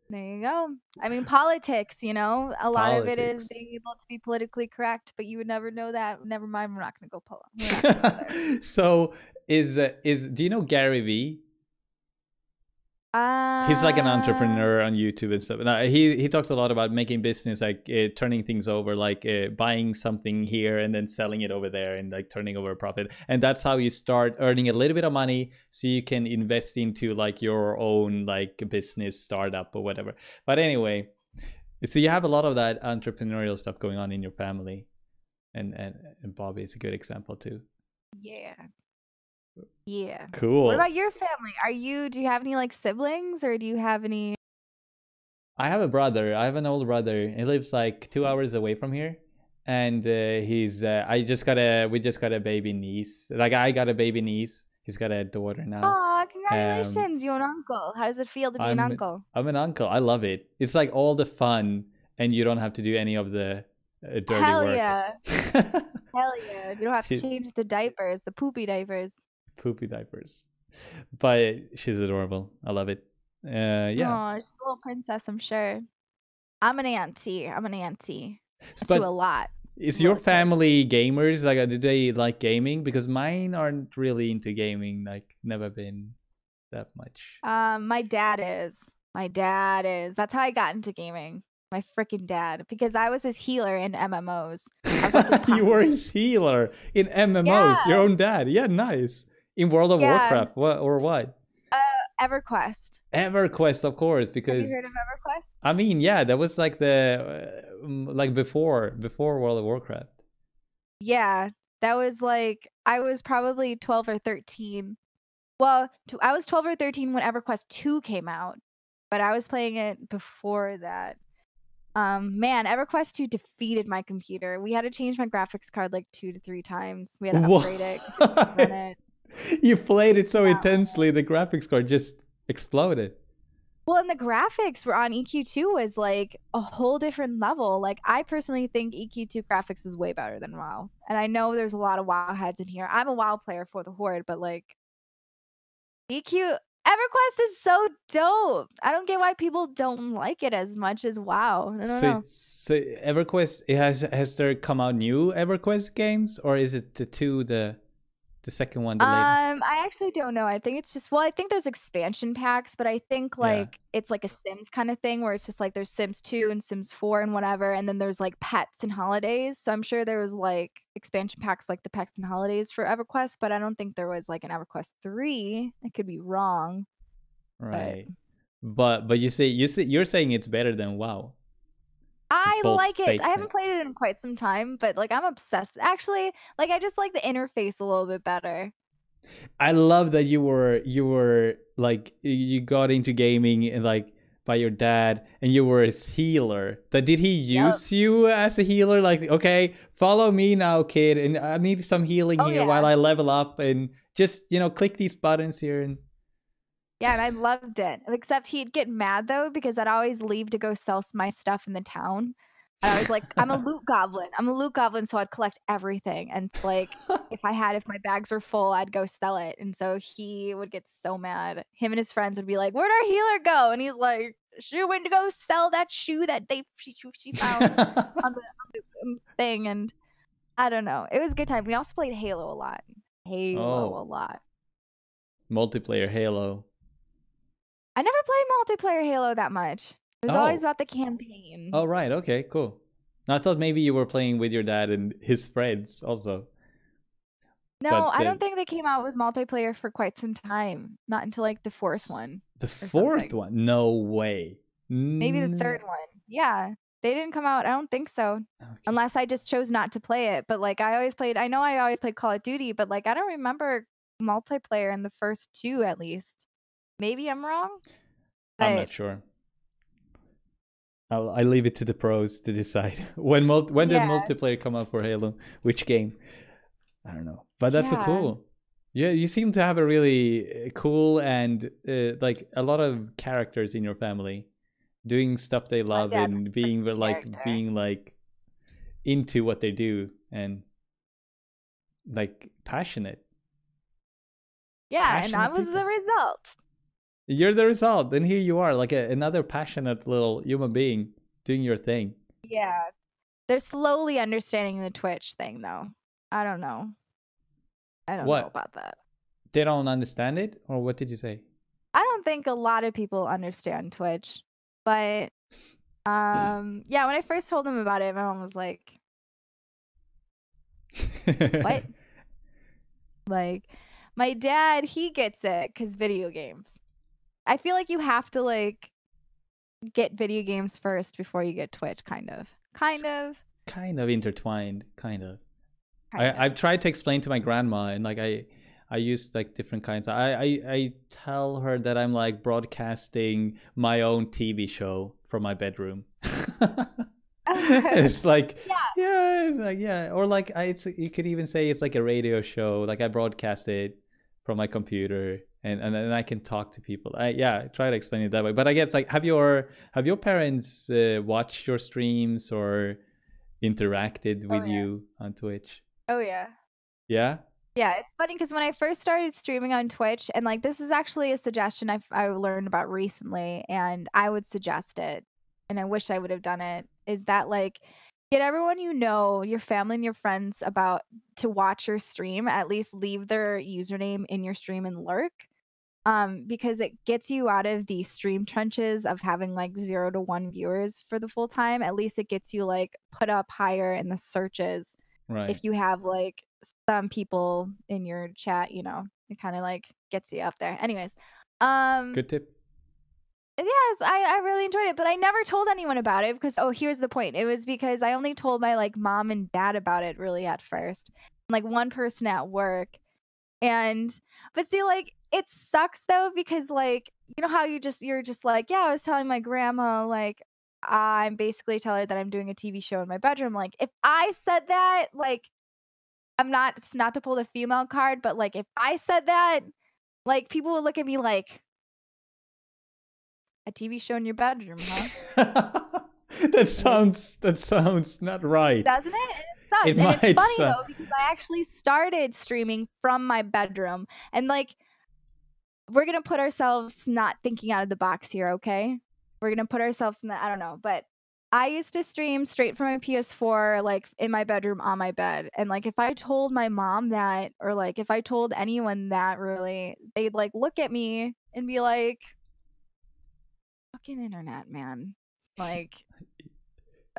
Speaker 2: there you go i mean politics you know a lot of it is being able to be politically correct but you would never know that never mind we're not going to go polo gonna go
Speaker 1: so is uh, is do you know Gary Vee? He's like an
Speaker 2: Uh,
Speaker 1: entrepreneur on YouTube and stuff. Now, he he talks a lot about making business, like uh, turning things over, like uh, buying something here and then selling it over there, and like turning over a profit. And that's how you start earning a little bit of money, so you can invest into like your own like business startup or whatever. But anyway, So you have a lot of that entrepreneurial stuff going on in your family, and and, and Bobby is a good example too.
Speaker 2: Yeah. Yeah.
Speaker 1: Cool.
Speaker 2: What about your family? Are you do you have any like siblings or do you have any
Speaker 1: I have a brother. I have an older brother. He lives like two hours away from here, and uh, he's. Uh, I just got a. We just got a baby niece. Like I got a baby niece. He's got a daughter now.
Speaker 2: Aw, congratulations, You're an uncle. How does it feel to be an
Speaker 1: I'm-
Speaker 2: uncle?
Speaker 1: I'm an uncle. I love it. It's like all the fun, and you don't have to do any of the uh, dirty
Speaker 2: Hell
Speaker 1: work.
Speaker 2: yeah. Hell yeah. You don't have to
Speaker 1: She-
Speaker 2: change the diapers, the poopy diapers.
Speaker 1: Poopy diapers, but she's adorable. I love it. Uh, yeah,
Speaker 2: Oh, she's a little princess, I'm sure. I'm an auntie. I'm an auntie to
Speaker 1: but
Speaker 2: a lot.
Speaker 1: is your family gamers? Like, uh, do they like gaming? Because mine aren't really into gaming. Like, never been that much.
Speaker 2: Um, my dad is. My dad is. That's how I got into gaming. My freaking dad, because I was his healer in MMOs. Like
Speaker 1: you were his healer in MMOs. Your own dad. Yeah, nice. In World of
Speaker 2: Yeah.
Speaker 1: Warcraft, what or what?
Speaker 2: EverQuest.
Speaker 1: EverQuest, of course, because Have
Speaker 2: you heard of EverQuest?
Speaker 1: I mean, yeah, that was like the uh, like before before World of Warcraft.
Speaker 2: Yeah, that was like I was probably 12 or 13. Well, t- I was 12 or 13 when EverQuest 2 came out, but I was playing it before that. Um, man, EverQuest 2 defeated my computer. We had to change my graphics card like two to three times. We had to upgrade it. 'cause it run it.
Speaker 1: you played it so
Speaker 2: Yeah.
Speaker 1: intensely, the graphics card just exploded.
Speaker 2: Well, and the graphics were on EQ2 was like a whole different level. Like I personally think EQ2 graphics is way better than WoW. And I know there's a lot of WoW heads in here. I'm a WoW player for the Horde, but like EQ EverQuest is so dope. I don't get why people don't like it as much as WoW. I don't
Speaker 1: So,
Speaker 2: know.
Speaker 1: so EverQuest it has has there come out new EverQuest games or is it the two the the second one the latest?
Speaker 2: Um, I actually don't know. I think it's just well, I think there's expansion packs, but I think
Speaker 1: Yeah.
Speaker 2: like it's like a Sims kind of thing where it's just like there's Sims 2 and Sims 4 and whatever, and then there's like pets and holidays. So I'm sure there was like expansion packs like the pets and holidays for EverQuest, but I don't think there was like an EverQuest 3. I could be wrong.
Speaker 1: Right. But but you say you say you're saying it's better than WoW.
Speaker 2: I like it. I haven't played it in quite some time, but like I'm obsessed. Actually, like I just like the interface a little bit better.
Speaker 1: I love that you were you were like you got into gaming and like by your dad and you were his healer. That did he use you as a healer? Like, okay, follow me now, kid, and I need some healing
Speaker 2: Oh,
Speaker 1: here
Speaker 2: yeah.
Speaker 1: while I level up and just you know click these buttons here and
Speaker 2: Yeah, and I loved it. Except he'd get mad though because I'd always leave to go sell my stuff in the town. And I was like, I'm a loot goblin. I'm a loot goblin, so I'd collect everything. And like, if I had, if my bags were full, I'd go sell it. And so he would get so mad. Him and his friends would be like, "Where'd our healer go?" And he's like, "She went to go sell that shoe that they she, she found on the, on the um, thing." And I don't know. It was a good time. We also played Halo a lot. Halo
Speaker 1: Oh.
Speaker 2: a lot.
Speaker 1: multiplayer Halo.
Speaker 2: I never played multiplayer Halo that much. It was always
Speaker 1: Oh.
Speaker 2: about the campaign.
Speaker 1: Oh right, okay, cool. I thought maybe you were playing with your dad and his friends also.
Speaker 2: no,
Speaker 1: but
Speaker 2: I don't think they came out with multiplayer for quite some time. Not until like the fourth one.
Speaker 1: The fourth
Speaker 2: something.
Speaker 1: one? No way.
Speaker 2: Maybe the third one. Yeah. They didn't come out. I don't think so.
Speaker 1: okay.
Speaker 2: Unless I just chose not to play it. But like I always played I know I always played Call of Duty, but like I don't remember multiplayer in the first two at least. Maybe I'm wrong.
Speaker 1: I'm not sure. I'll I leave it to the pros to decide when mul- when did multiplayer come out for Halo? Which game? I don't know, but that's so
Speaker 2: Yeah.
Speaker 1: cool. Yeah, you seem to have a really uh, cool and uh, like a lot of characters in your family doing stuff they love and being like
Speaker 2: character.
Speaker 1: being like into what they do and like passionate.
Speaker 2: yeah, and I
Speaker 1: passionate
Speaker 2: was the result.
Speaker 1: You're the result, and here you are, like a, another passionate little human being doing your thing.
Speaker 2: Yeah. They're slowly understanding the Twitch thing though. I don't know. I don't know about that.
Speaker 1: They don't understand it, or what did you say?
Speaker 2: I don't think a lot of people understand Twitch. But um yeah, when I first told them about it, my mom was like, "What?" like my dad, he gets it cuz video games. I feel like you have to like get video games first before you get Twitch, kind of. Kind of.
Speaker 1: Kind of intertwined, kind of.
Speaker 2: Kind of.
Speaker 1: I, I've tried to explain to my grandma, and like I, I use like different kinds. I, I, I tell her that I'm like broadcasting my own TV show from my bedroom. it's like
Speaker 2: Yeah.
Speaker 1: yeah, it's like yeah, or like I, it's you could even say it's like a radio show. Like I broadcast it from my computer, and and then I can talk to people. I yeah, I try to explain it that way. But I guess like have your have your parents uh, watched your streams or interacted with
Speaker 2: yeah.
Speaker 1: you on Twitch?
Speaker 2: oh yeah.
Speaker 1: Yeah.
Speaker 2: Yeah, it's funny because when I first started streaming on Twitch, and like this is actually a suggestion I've I learned about recently, and I would suggest it, and I wish I would have done it. Is that like get everyone you know, your family and your friends about to watch your stream. At least leave their username in your stream and lurk, um, because it gets you out of the stream trenches of having like zero to one viewers for the full time. At least it gets you like put up higher in the searches
Speaker 1: Right.
Speaker 2: if you have like some people in your chat, you know, it kind of like gets you up there. Anyways, um,
Speaker 1: Good tip.
Speaker 2: yes, I I really enjoyed it, but I never told anyone about it because oh, here's the point. It was because I only told my like mom and dad about it really at first, like one person at work, and but see like it sucks though because like you know how you just you're just like yeah I was telling my grandma like I'm basically telling her that I'm doing a TV show in my bedroom. Like if I said that, like I'm not it's not to pull the female card, but like if I said that, like people would look at me like a TV show in your bedroom, huh?
Speaker 1: that sounds that sounds not right.
Speaker 2: Doesn't it? It.
Speaker 1: It
Speaker 2: and
Speaker 1: might
Speaker 2: it's funny
Speaker 1: sound-
Speaker 2: though because I actually started streaming from my bedroom, and like we're gonna put ourselves not thinking out of the box here, okay? We're gonna put ourselves in the I don't know, but I used to stream straight from my PS4, like in my bedroom on my bed. And like if I told my mom that, or like if I told anyone that really, they'd like look at me and be like, fucking internet, man. Like,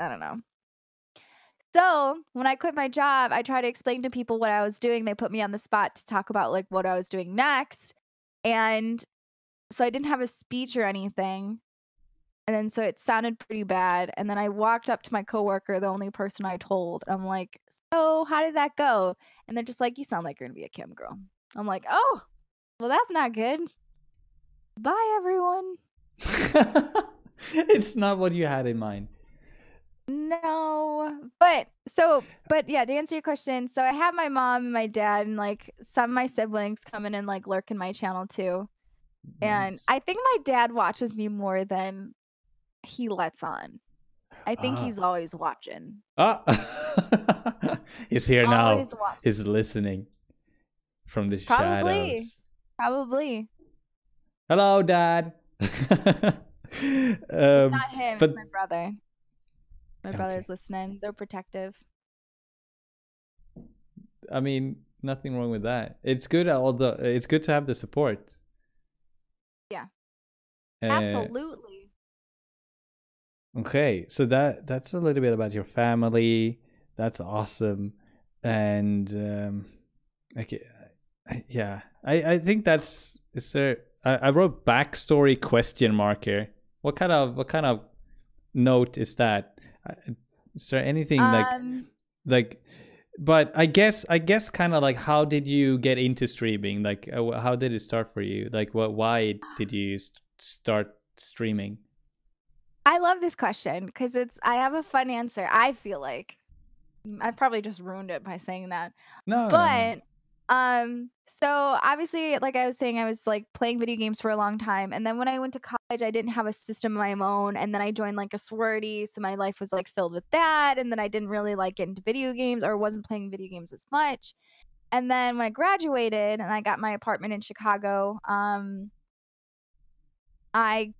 Speaker 2: I don't know. So when I quit my job, I tried to explain to people what I was doing. They put me on the spot to talk about like what I was doing next. And so I didn't have a speech or anything. And then so it sounded pretty bad. And then I walked up to my coworker, the only person I told. I'm like, so how did that go? And they're just like, you sound like you're gonna be a cam girl. I'm like, oh, well, that's not good. Bye, everyone.
Speaker 1: it's not what you had in mind.
Speaker 2: No, but so, but yeah, to answer your question, so I have my mom and my dad and like some of my siblings coming and like lurk in my channel too. And
Speaker 1: Nice.
Speaker 2: I think my dad watches me more than he lets on. I think
Speaker 1: Ah.
Speaker 2: he's always watching.
Speaker 1: Ah, he's here now.
Speaker 2: Watching.
Speaker 1: He's listening from the show.
Speaker 2: Probably.
Speaker 1: shadows.
Speaker 2: Probably.
Speaker 1: Hello, Dad. um,
Speaker 2: Not him,
Speaker 1: but
Speaker 2: my brother. My
Speaker 1: Okay.
Speaker 2: brother's listening. They're protective.
Speaker 1: I mean, nothing wrong with that. It's good. Although it's good to have the support.
Speaker 2: Yeah.
Speaker 1: Uh,
Speaker 2: Absolutely.
Speaker 1: Okay, so that that's a little bit about your family. That's awesome, and um, okay, yeah, I I think that's is there. I, I wrote backstory question mark here. What kind of what kind of note is that? Is there anything like
Speaker 2: um,
Speaker 1: like? But I guess I guess kind of like how did you get into streaming? Like uh, how did it start for you? Like what? Why did you st- start streaming?
Speaker 2: I love this question because it's I have a fun answer. I feel like Mm, I probably just ruined it by saying that.
Speaker 1: No.
Speaker 2: but um so obviously like I was saying I was like playing video games for a long time and then when I went to college I didn't have a system of my own and then I joined like a sorority so my life was like filled with that and then I didn't really like get into video games or wasn't playing video games as much. And then when I graduated and I got my apartment in Chicago, um I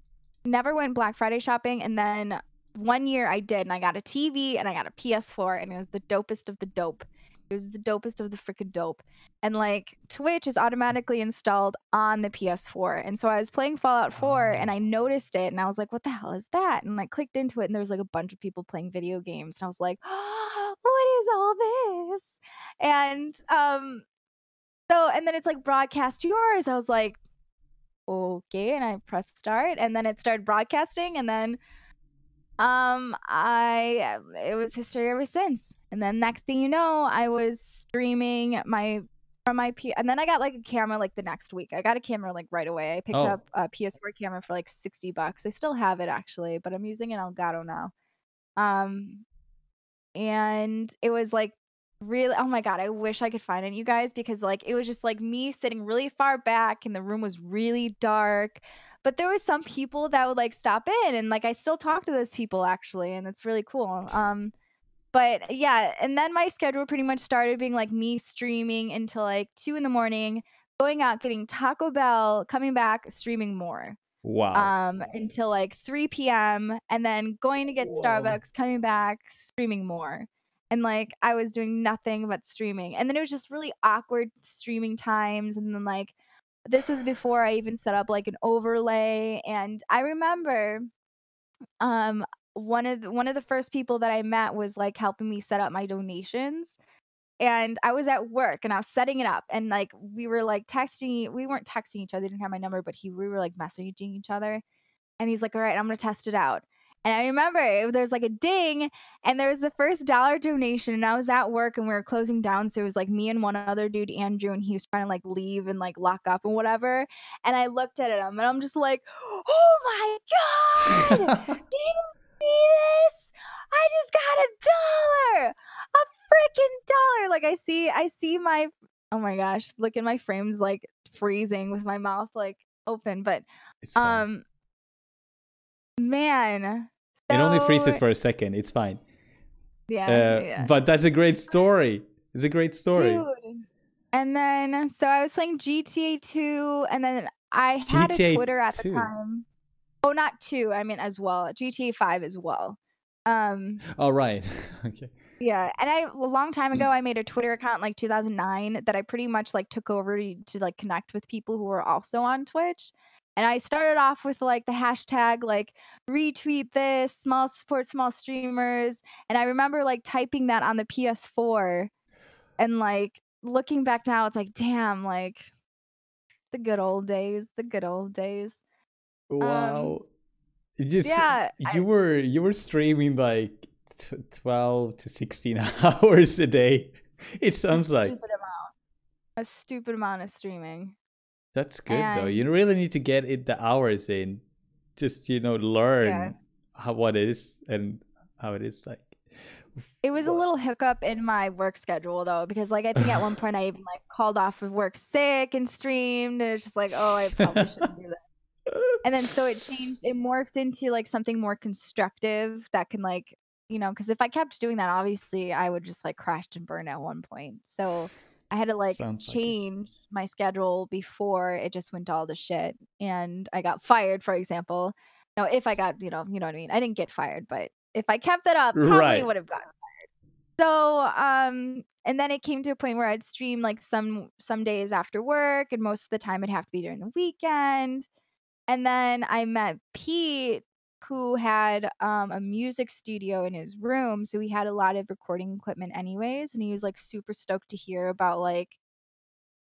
Speaker 2: never went Black Friday shopping and then one year I did and I got a TV and I got a PS4 and it was the dopest of the dope. It was the dopest of the freaking dope. And like Twitch is automatically installed on the PS4. And so I was playing Fallout 4 and I noticed it and I was like, what the hell is that? And I clicked into it and there was like a bunch of people playing video games. And I was like, what is all this? And um so and then it's like broadcast yours. I was like, okay, and I pressed start, and then it started broadcasting, and then um I it was history ever since. And then next thing you know, I was streaming my from my P and then I got like a camera like the next week. I got a camera like right away. I picked
Speaker 1: Oh.
Speaker 2: up a PS4 camera for like 60 bucks. I still have it actually, but I'm using an Elgato now. Um and it was like really oh my god, I wish I could find it you guys because like it was just like me sitting really far back and the room was really dark. But there was some people that would like stop in and like I still talk to those people actually and it's really cool. Um but yeah, and then my schedule pretty much started being like me streaming until like two in the morning, going out, getting Taco Bell, coming back, streaming more
Speaker 1: Wow.
Speaker 2: um until like 3 p.m. and then going to get
Speaker 1: Whoa.
Speaker 2: Starbucks, coming back, streaming more. And like I was doing nothing but streaming. And then it was just really awkward streaming times. And then like this was before I even set up like an overlay. And I remember um one of the, one of the first people that I met was like helping me set up my donations. And I was at work and I was setting it up and like we were like texting we weren't texting each other, didn't have my number, but he we were like messaging each other. And he's like, "All right, I'm going to test it out." And I remember it, there's like a ding and there was the first dollar donation and I was at work and we were closing down so it was like me and one other dude Andrew and he was trying to like leave and like lock up and whatever and I looked at him and I'm just like oh my god do you see this? I just got a dollar a freaking dollar. Like I see I see my oh my gosh look at my frames like freezing with my mouth like open but um man
Speaker 1: it only freezes for a second. It's fine.
Speaker 2: yeah,
Speaker 1: Uh,
Speaker 2: yeah.
Speaker 1: But that's a great story. It's a great story.
Speaker 2: Dude. And then so I was playing GTA 2 and then I had
Speaker 1: GTA
Speaker 2: a Twitter at
Speaker 1: 2?
Speaker 2: the time. Oh, not 2, I mean as well. GTA 5 as well. Um
Speaker 1: All right. okay.
Speaker 2: yeah, and I a long time ago I made a Twitter account like 2009 that I pretty much like took over to, to like connect with people who were also on Twitch. And I started off with like the hashtag like retweet this, small support small streamers. And I remember like typing that on the PS4 and like looking back now, it's like, damn, like the good old days, the good old days.
Speaker 1: Wow. It just
Speaker 2: Um, yeah, I-
Speaker 1: you were you were streaming like t- 12 to 16 hours a day. It sounds
Speaker 2: a
Speaker 1: like
Speaker 2: stupid amount. A stupid amount of streaming.
Speaker 1: That's good though. You really need to get it the hours in. Just you know learn how what it is and how it is like.
Speaker 2: It was a little hiccup in my work schedule though, because like I think at one point I even like called off of work sick and streamed, and it's just like, oh, I probably shouldn't do that. And then so it changed, it morphed into like something more constructive that can like, you know, because if I kept doing that, obviously I would just like crash and burn at one point. So I had to like
Speaker 1: Sounds like
Speaker 2: change my schedule before it just went all to shit, and I got fired, for example. Now, if I got, you know, you know what I mean. I didn't get fired, but if I kept that up, probably
Speaker 1: Right.
Speaker 2: would have gotten fired. So, um, and then it came to a point where I'd stream like some some days after work, and most of the time it'd have to be during the weekend. And then I met Pete, who had um, a music studio in his room, so he had a lot of recording equipment, anyways. And he was like super stoked to hear about like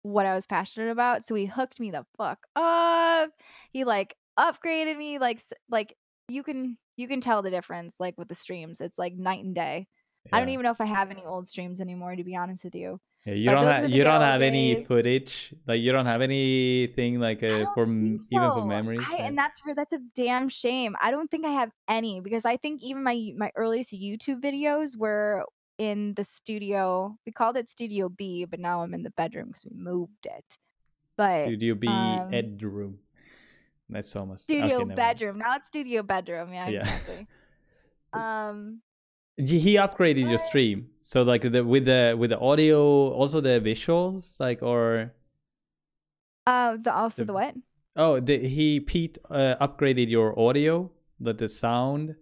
Speaker 2: what I was passionate about. So he hooked me the fuck up. He like upgraded me like like you can you can tell the difference like with the streams. It's like night and day. I don't even know if I have any old streams anymore to be honest with you.
Speaker 1: Yeah, you
Speaker 2: but
Speaker 1: don't have you don't have any footage. Like you don't have anything like
Speaker 2: I
Speaker 1: uh, for
Speaker 2: think
Speaker 1: even for
Speaker 2: so.
Speaker 1: memories.
Speaker 2: I, and that's for that's a damn shame. I don't think I have any because I think even my my earliest YouTube videos were in the studio. We called it Studio B, but now I'm in the bedroom because we moved it. But
Speaker 1: Studio B
Speaker 2: um,
Speaker 1: Ed room. That's almost
Speaker 2: studio
Speaker 1: okay,
Speaker 2: bedroom. Now it's studio bedroom. Yeah,
Speaker 1: Yeah.
Speaker 2: exactly. um,
Speaker 1: He upgraded your stream, so like the with the with the audio, also the visuals, like or
Speaker 2: uh, the also
Speaker 1: The-
Speaker 2: the what?
Speaker 1: oh, the, he Pete uh, upgraded your audio, the, the sound,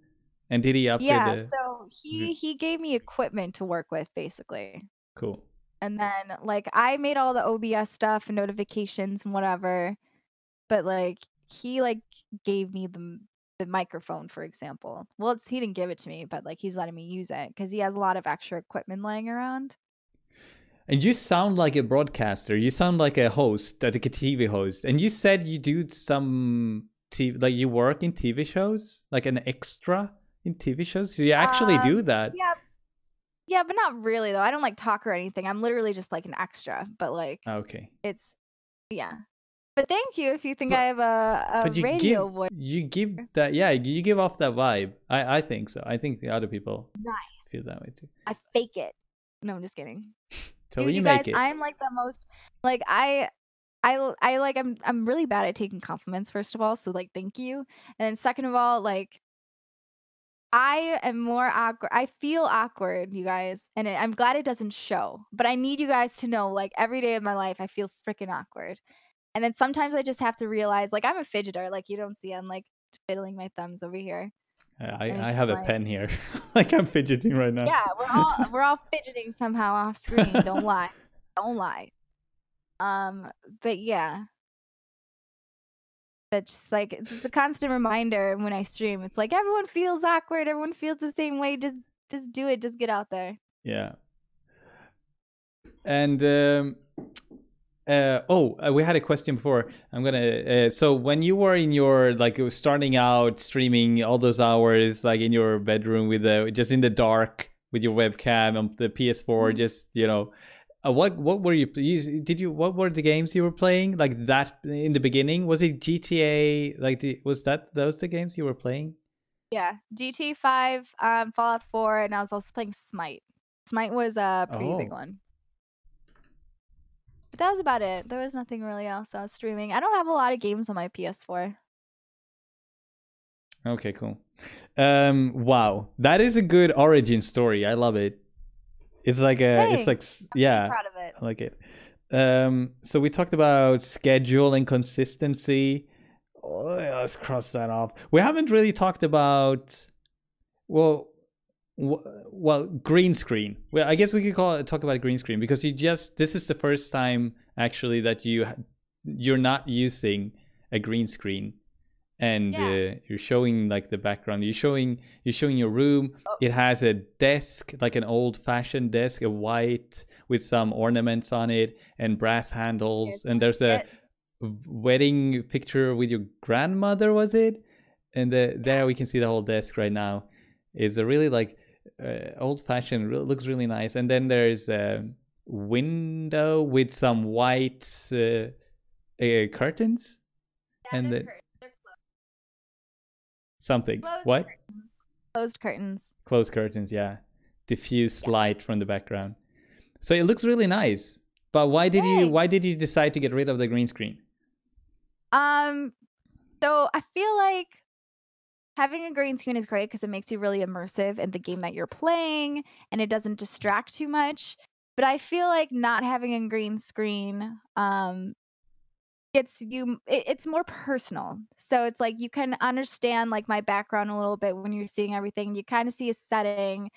Speaker 1: and did he upgrade
Speaker 2: Yeah.
Speaker 1: the
Speaker 2: So he he gave me equipment to work with basically.
Speaker 1: cool?
Speaker 2: and then like I made all the OBS stuff and notifications and whatever, but like he like gave me the the microphone for example. Well, it's he didn't give it to me, but like he's letting me use it because he has a lot of extra equipment laying around.
Speaker 1: And you sound like a broadcaster. You sound like a host, like a TV host. And you said you do some TV, like you work in TV shows, like an extra in TV shows. So you actually do
Speaker 2: Um,
Speaker 1: that.
Speaker 2: Yeah. Yeah, but not really though. I don't like talk or anything. I'm literally just like an extra, but like
Speaker 1: Okay.
Speaker 2: it's yeah. But thank you if you think
Speaker 1: But-
Speaker 2: I have a, a
Speaker 1: but you
Speaker 2: radio
Speaker 1: give
Speaker 2: voice.
Speaker 1: you give that yeah you give off that vibe. I I think so. I think the other people
Speaker 2: Nice.
Speaker 1: feel that way too.
Speaker 2: I fake it. No, I'm just kidding. Dude,
Speaker 1: you,
Speaker 2: guys,
Speaker 1: it.
Speaker 2: I'm like the most like I, I, I like I'm I'm really bad at taking compliments first of all, so like thank you. And then second of all, like I am more awkward. I feel awkward, you guys, and it, I'm glad it doesn't show. But I need you guys to know, like every day of my life, I feel freaking awkward. And then sometimes I just have to realize, like I'm a fidgeter. Like you don't see, I'm like fiddling my thumbs over here.
Speaker 1: I, I have a pen here. like I'm fidgeting right now.
Speaker 2: Yeah, we're all we're all fidgeting somehow off screen. Don't lie. Don't lie. Um, but yeah. But just like it's a constant reminder when I stream. It's like everyone feels awkward, everyone feels the same way. Just just do it, just get out there.
Speaker 1: Yeah. And um, uh, oh, uh, we had a question before. I'm gonna. Uh, so when you were in your like starting out streaming all those hours, like in your bedroom with the just in the dark with your webcam on the PS4,
Speaker 2: Mhm.
Speaker 1: just you know. Uh, what what were you, you did you what were the games you were playing like that in the beginning was it GTA like the, was that those the games you were playing
Speaker 2: Yeah. GT five, um, Fallout four, and I was also playing Smite. Smite was a pretty big
Speaker 1: Oh.
Speaker 2: one. But that was about it. There was nothing really else I was streaming. I don't have a lot of games on my PS4.
Speaker 1: Okay, cool. Um, wow, that is a good origin story. I love it. It's like a, Thanks. it's like,
Speaker 2: really
Speaker 1: yeah,
Speaker 2: proud of it.
Speaker 1: I like it. Um, so we talked about schedule and consistency. Oh, let's cross that off. We haven't really talked about, well, well, green screen. Well, I guess we could call it, talk about green screen because you just this is the first time actually that you you're not using a green screen and
Speaker 2: Yeah.
Speaker 1: uh, you're showing like the background. You're showing you're showing your room.
Speaker 2: Oh.
Speaker 1: it has a desk like an old fashioned desk a white with some ornaments on it and brass handles.
Speaker 2: Here's
Speaker 1: and there's a wedding picture with your grandmother was it? And the, there we can see the whole desk right now. It's a really like uh, old fashioned looks really nice. And then there's a window with some white uh, uh, curtains.
Speaker 2: Yeah,
Speaker 1: and the- something.
Speaker 2: Closed
Speaker 1: what?
Speaker 2: curtains. Closed curtains.
Speaker 1: closed curtains yeah. Diffused light from the background. So it looks really nice. But why did you why did you decide to get rid of the green screen?
Speaker 2: Um, so I feel like having a green screen is great because it makes you really immersive in the game that you're playing and it doesn't distract too much. But I feel like not having a green screen um gets you it, it's more personal. So it's like you can understand like my background a little bit when you're seeing everything. You kind of see a setting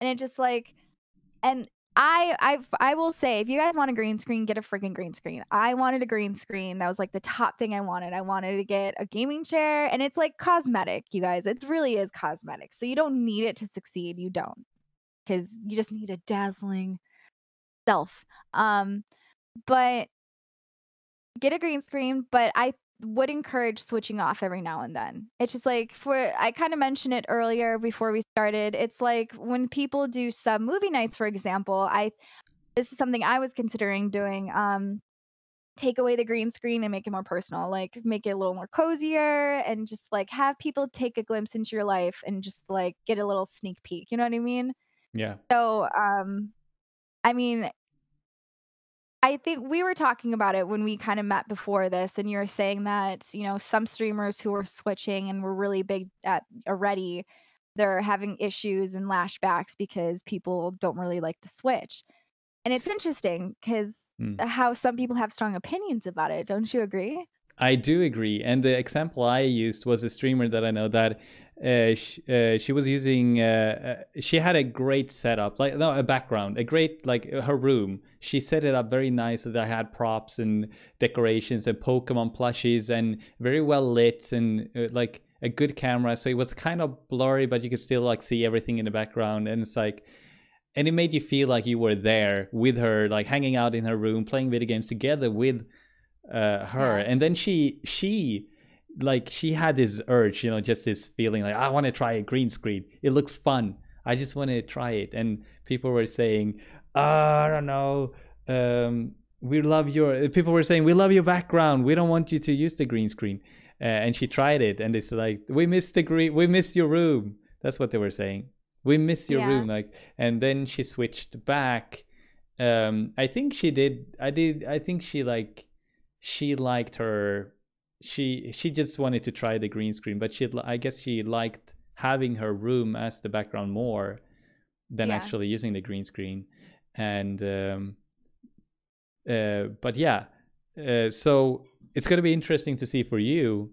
Speaker 2: and it just like and I I I will say if you guys want a green screen, get a freaking green screen. I wanted a green screen. That was like the top thing I wanted. I wanted to get a gaming chair and it's like cosmetic, you guys. It really is cosmetic. So you don't need it to succeed. You don't. Cuz you just need a dazzling self. Um but get a green screen, but I would encourage switching off every now and then. It's just like for I kind of mentioned it earlier before we started. It's like when people do sub movie nights, for example, I this is something I was considering doing. Um take away the green screen and make it more personal, like make it a little more cozier and just like have people take a glimpse into your life and just like get a little sneak peek. You know what I mean?
Speaker 1: yeah
Speaker 2: So, um, I mean, I think we were talking about it when we kind of met before this, and you were saying that, you know, some streamers who are switching and were really big at already, they're having issues and lashbacks because people don't really like the switch. And it's interesting because
Speaker 1: Mm.
Speaker 2: how some people have strong opinions about it. Don't you agree?
Speaker 1: I do agree. And the example I used was a streamer that I know that uh, sh- uh, she was using. Uh, uh, she had a great setup, like no, a background, a great like her room. She set it up very nice. So that I had props and decorations and Pokemon plushies and very well lit and uh, like a good camera. So it was kind of blurry, but you could still like see everything in the background. And it's like, and it made you feel like you were there with her, like hanging out in her room, playing video games together with uh, her.
Speaker 2: Yeah.
Speaker 1: And then she she like she had this urge, you know, just this feeling like I want to try a green screen. It looks fun. I just want to try it. And people were saying, oh, I don't know. Um, we love your. People were saying we love your background. We don't want you to use the green screen. Uh, and she tried it, and it's like we miss the green. We miss your room. That's what they were saying. We miss your
Speaker 2: Yeah.
Speaker 1: room. Like, and then she switched back. Um, I think she did. I did. I think she like she liked her she she just wanted to try the green screen but she i guess she liked having her room as the background more than
Speaker 2: Yeah.
Speaker 1: actually using the green screen and um uh but yeah uh, so it's going to be interesting to see for you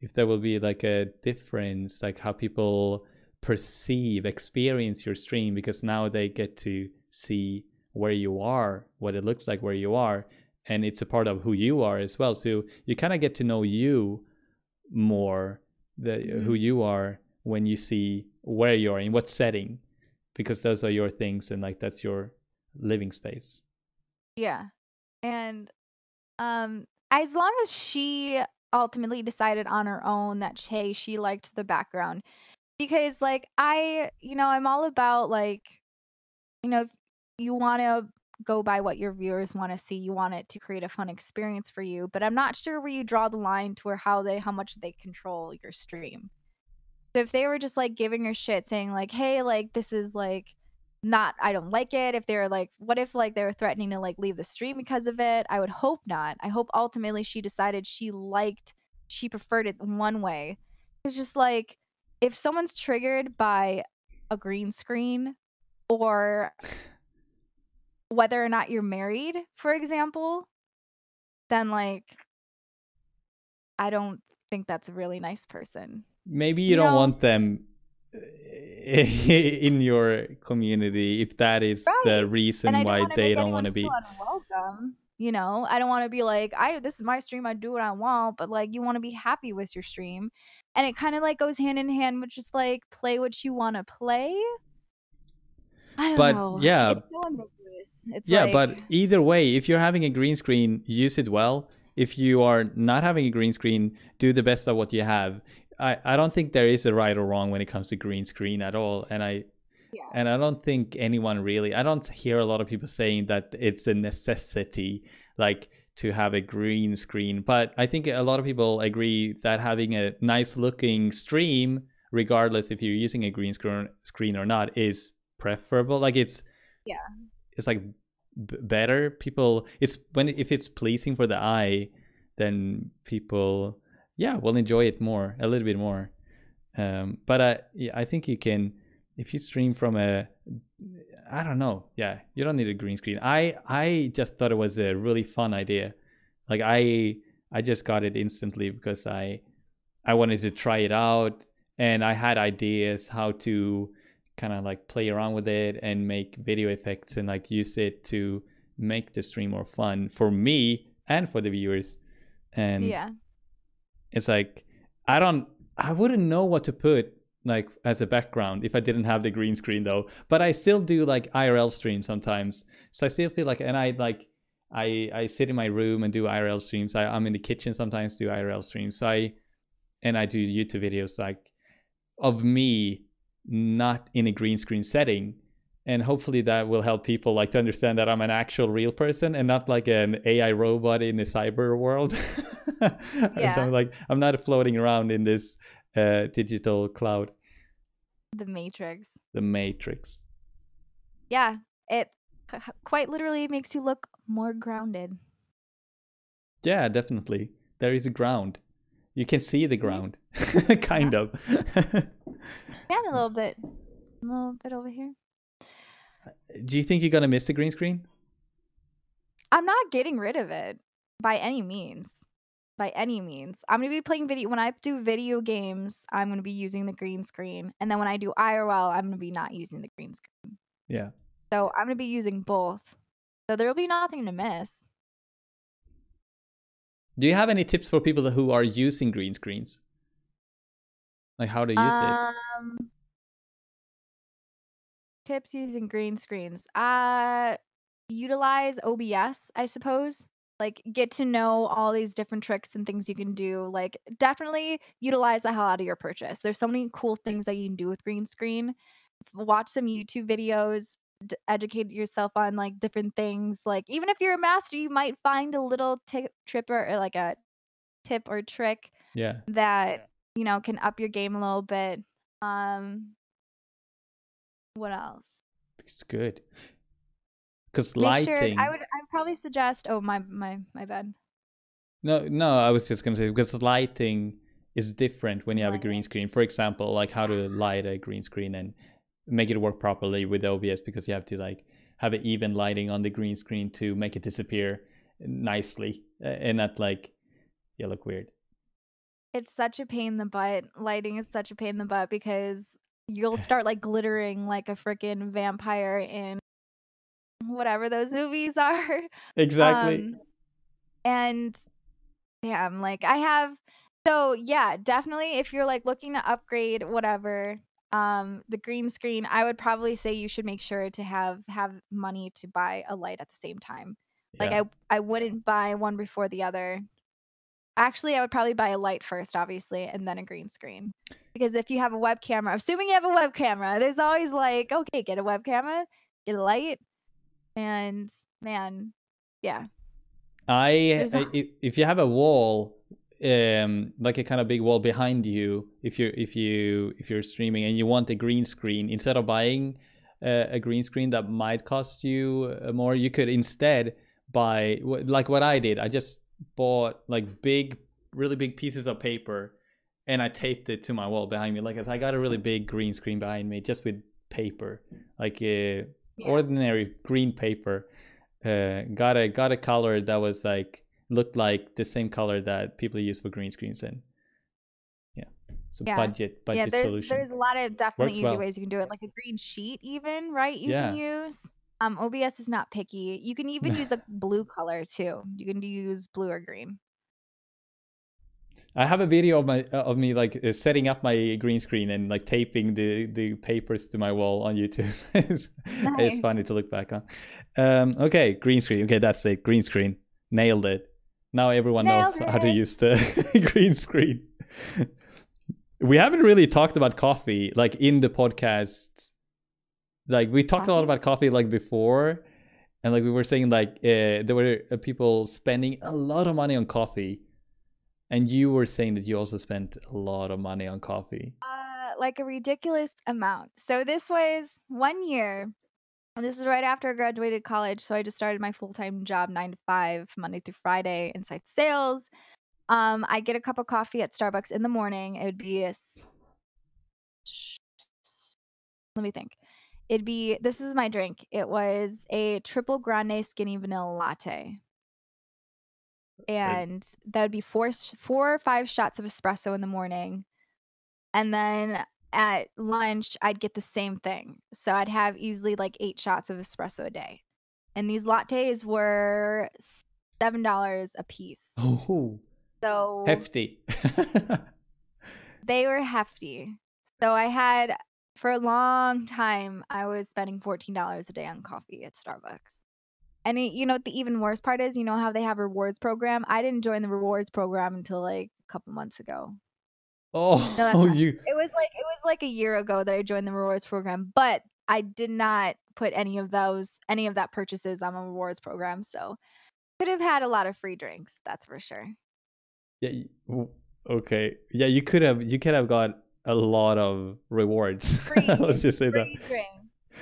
Speaker 1: if there will be like a difference like how people perceive experience your stream because now they get to see where you are what it looks like where you are and it's a part of who you are as well so you kind of get to know you more the who
Speaker 2: Mhm.
Speaker 1: you are when you see where you are in what setting because those are your things and like that's your living space
Speaker 2: Yeah. And um as long as she ultimately decided on her own that hey, she liked the background. Because like I, you know, I'm all about like you know, if you want to go by what your viewers want to see, you want it to create a fun experience for you, but I'm not sure where you draw the line to where how they how much they control your stream. So if they were just like giving her shit saying like, "Hey, like this is like not I don't like it. If they're like what if like they were threatening to like leave the stream because of it? I would hope not. I hope ultimately she decided she liked she preferred it one way. It's just like if someone's triggered by a green screen or whether or not you're married, for example, then like I don't think that's a really nice person.
Speaker 1: maybe you don't
Speaker 2: No.
Speaker 1: want them uh, in your community if that is the reason
Speaker 2: I don't
Speaker 1: why they don't want to be
Speaker 2: welcome. You know, I don't want to be like, I this is my stream, I do what I want, but like you want to be happy with your stream, and it kind of like goes hand in hand with just like play what you want to play. I don't
Speaker 1: But,
Speaker 2: know.
Speaker 1: yeah.
Speaker 2: so It's
Speaker 1: yeah
Speaker 2: like,
Speaker 1: but either way if you're having a green screen use it well if you are not having a green screen do the best of what you have i i don't think there is a right or wrong when it comes to green screen at all and i
Speaker 2: Yeah.
Speaker 1: and i don't think anyone really i don't hear a lot of people saying that it's a necessity like to have a green screen but i think a lot of people agree that having a nice looking stream regardless if you're using a green screen screen or not is preferable like it's
Speaker 2: Yeah.
Speaker 1: It's like b- better. People it's when if it's pleasing for the eye then people yeah will enjoy it more a little bit more. Um but i yeah, i think you can if you stream from a i don't know. Yeah you don't need a green screen. I i just thought it was a really fun idea. Like i i just got it instantly because i i wanted to try it out and i had ideas how to kind of like play around with it and make video effects and like use it to make the stream more fun for me and for the viewers. And
Speaker 2: yeah,
Speaker 1: it's like i don't i wouldn't know what to put like as a background if i didn't have the green screen though. But i still do like irl streams sometimes. So i still feel like and i like i i sit in my room and do irl streams. I, i'm in the kitchen sometimes do irl streams. So i and i do youtube videos like of me not in a green screen setting and hopefully that will help people like to understand that i'm an actual real person and not like an ai robot in a cyber world
Speaker 2: Yeah.
Speaker 1: I'm like i'm not floating around in this uh, digital cloud
Speaker 2: the Matrix.
Speaker 1: the matrix
Speaker 2: Yeah, it quite literally makes you look more grounded.
Speaker 1: yeah definitely there is a ground you can see the mm-hmm. ground kind of
Speaker 2: And a little bit, a little bit over here.
Speaker 1: do you think you're gonna miss the green screen
Speaker 2: I'm not getting rid of it by any means. By any means. I'm going to be playing video. When I do video games, I'm going to be using the green screen. And then when I do IRL, I'm going to be not using the green screen.
Speaker 1: yeah
Speaker 2: So I'm going to be using both. So there will be nothing to miss.
Speaker 1: Do you have any tips for people who are using green screens like how to use it
Speaker 2: Um, tips using green screens. Uh utilize OBS, I suppose. Like get to know all these different tricks and things you can do. Like definitely utilize the hell out of your purchase. There's so many cool things that you can do with green screen. Watch some YouTube videos, d- educate yourself on like different things. Like even if you're a master, you might find a little tip tripper or like a tip or trick
Speaker 1: Yeah.
Speaker 2: that you know can up your game a little bit. Um, what else?
Speaker 1: It's good. Because lighting.
Speaker 2: sure I would I'd probably suggest. Oh my my my bad.
Speaker 1: No, no, I was just gonna say because lighting is different when you have a green screen. For example, like how to light a green screen and make it work properly with OBS because you have to like have an even lighting on the green screen to make it disappear nicely and not like you look weird.
Speaker 2: It's such a pain in the butt. Lighting is such a pain in the butt because you'll start like glittering like a freaking vampire in whatever those movies are.
Speaker 1: Exactly.
Speaker 2: Um, and damn, like I have so yeah, definitely if you're like looking to upgrade whatever, um, the green screen, I would probably say you should make sure to have have money to buy a light at the same time. Like. I I wouldn't buy one before the other. Actually, I would probably buy a light first, obviously, and then a green screen. Because if you have a web camera, assuming you have a web camera, there's always like, okay, get a web camera, get a light, and man, yeah.
Speaker 1: I
Speaker 2: a-
Speaker 1: if you have a wall, um, like a kind of big wall behind you, if you're if you if you're streaming and you want a green screen, instead of buying uh, a green screen that might cost you uh, more, you could instead buy like what I did. I just bought like big, really big pieces of paper, and I taped it to my wall behind me. Like I got a really big green screen behind me just with paper, like uh,
Speaker 2: Yeah.
Speaker 1: ordinary green paper uh, got a got a color that was like looked like the same color that people use for green screens and yeah it's a
Speaker 2: Yeah.
Speaker 1: budget budget
Speaker 2: yeah, there's
Speaker 1: solution
Speaker 2: there's a lot of definitely
Speaker 1: Works
Speaker 2: easy
Speaker 1: well.
Speaker 2: ways you can do it, like a green sheet, even right? You can use. Um, OBS is not picky. You can even use a blue color too. You can use blue or green.
Speaker 1: i have a video of my uh, of me like uh, setting up my green screen and like taping the the papers to my wall on youtube it's, it's funny to look back on um okay green screen okay that's it green screen nailed it now everyone knows
Speaker 2: Nailed
Speaker 1: how to use the green screen we haven't really talked about coffee like in the podcast like we talked a lot about coffee like before and like we were saying like uh, there were uh, people spending a lot of money on coffee and you were saying that you also spent a lot of money on coffee
Speaker 2: Uh, like a ridiculous amount. So this was one year. And This was right after I graduated college. So I just started my full time job, nine to five, Monday through Friday, inside sales. Um, I get a cup of coffee at Starbucks in the morning. It would be a. Let me think. It'd be this is my drink. It was a triple grande skinny vanilla latte. And that would be four four or five shots of espresso in the morning. And then at lunch I'd get the same thing. So I'd have easily like 8 shots of espresso a day. And these lattes were $7 a piece.
Speaker 1: oh
Speaker 2: So
Speaker 1: hefty
Speaker 2: they were hefty. So I had for a long time I was spending $14 a day on coffee at Starbucks. And it, you know what the even worse part is, you know how they have rewards program? I didn't join the rewards program until like a couple months ago.
Speaker 1: Oh
Speaker 2: No, that's oh,
Speaker 1: you
Speaker 2: It was like it was like a year ago that I joined the rewards program, but I did not put any of those any of that purchases on a rewards program, so could have had a lot of free drinks, that's for sure.
Speaker 1: Yeah. Okay. Yeah, you could have you could have got a lot of rewards.
Speaker 2: Free,
Speaker 1: Let's just say that.
Speaker 2: free drinks.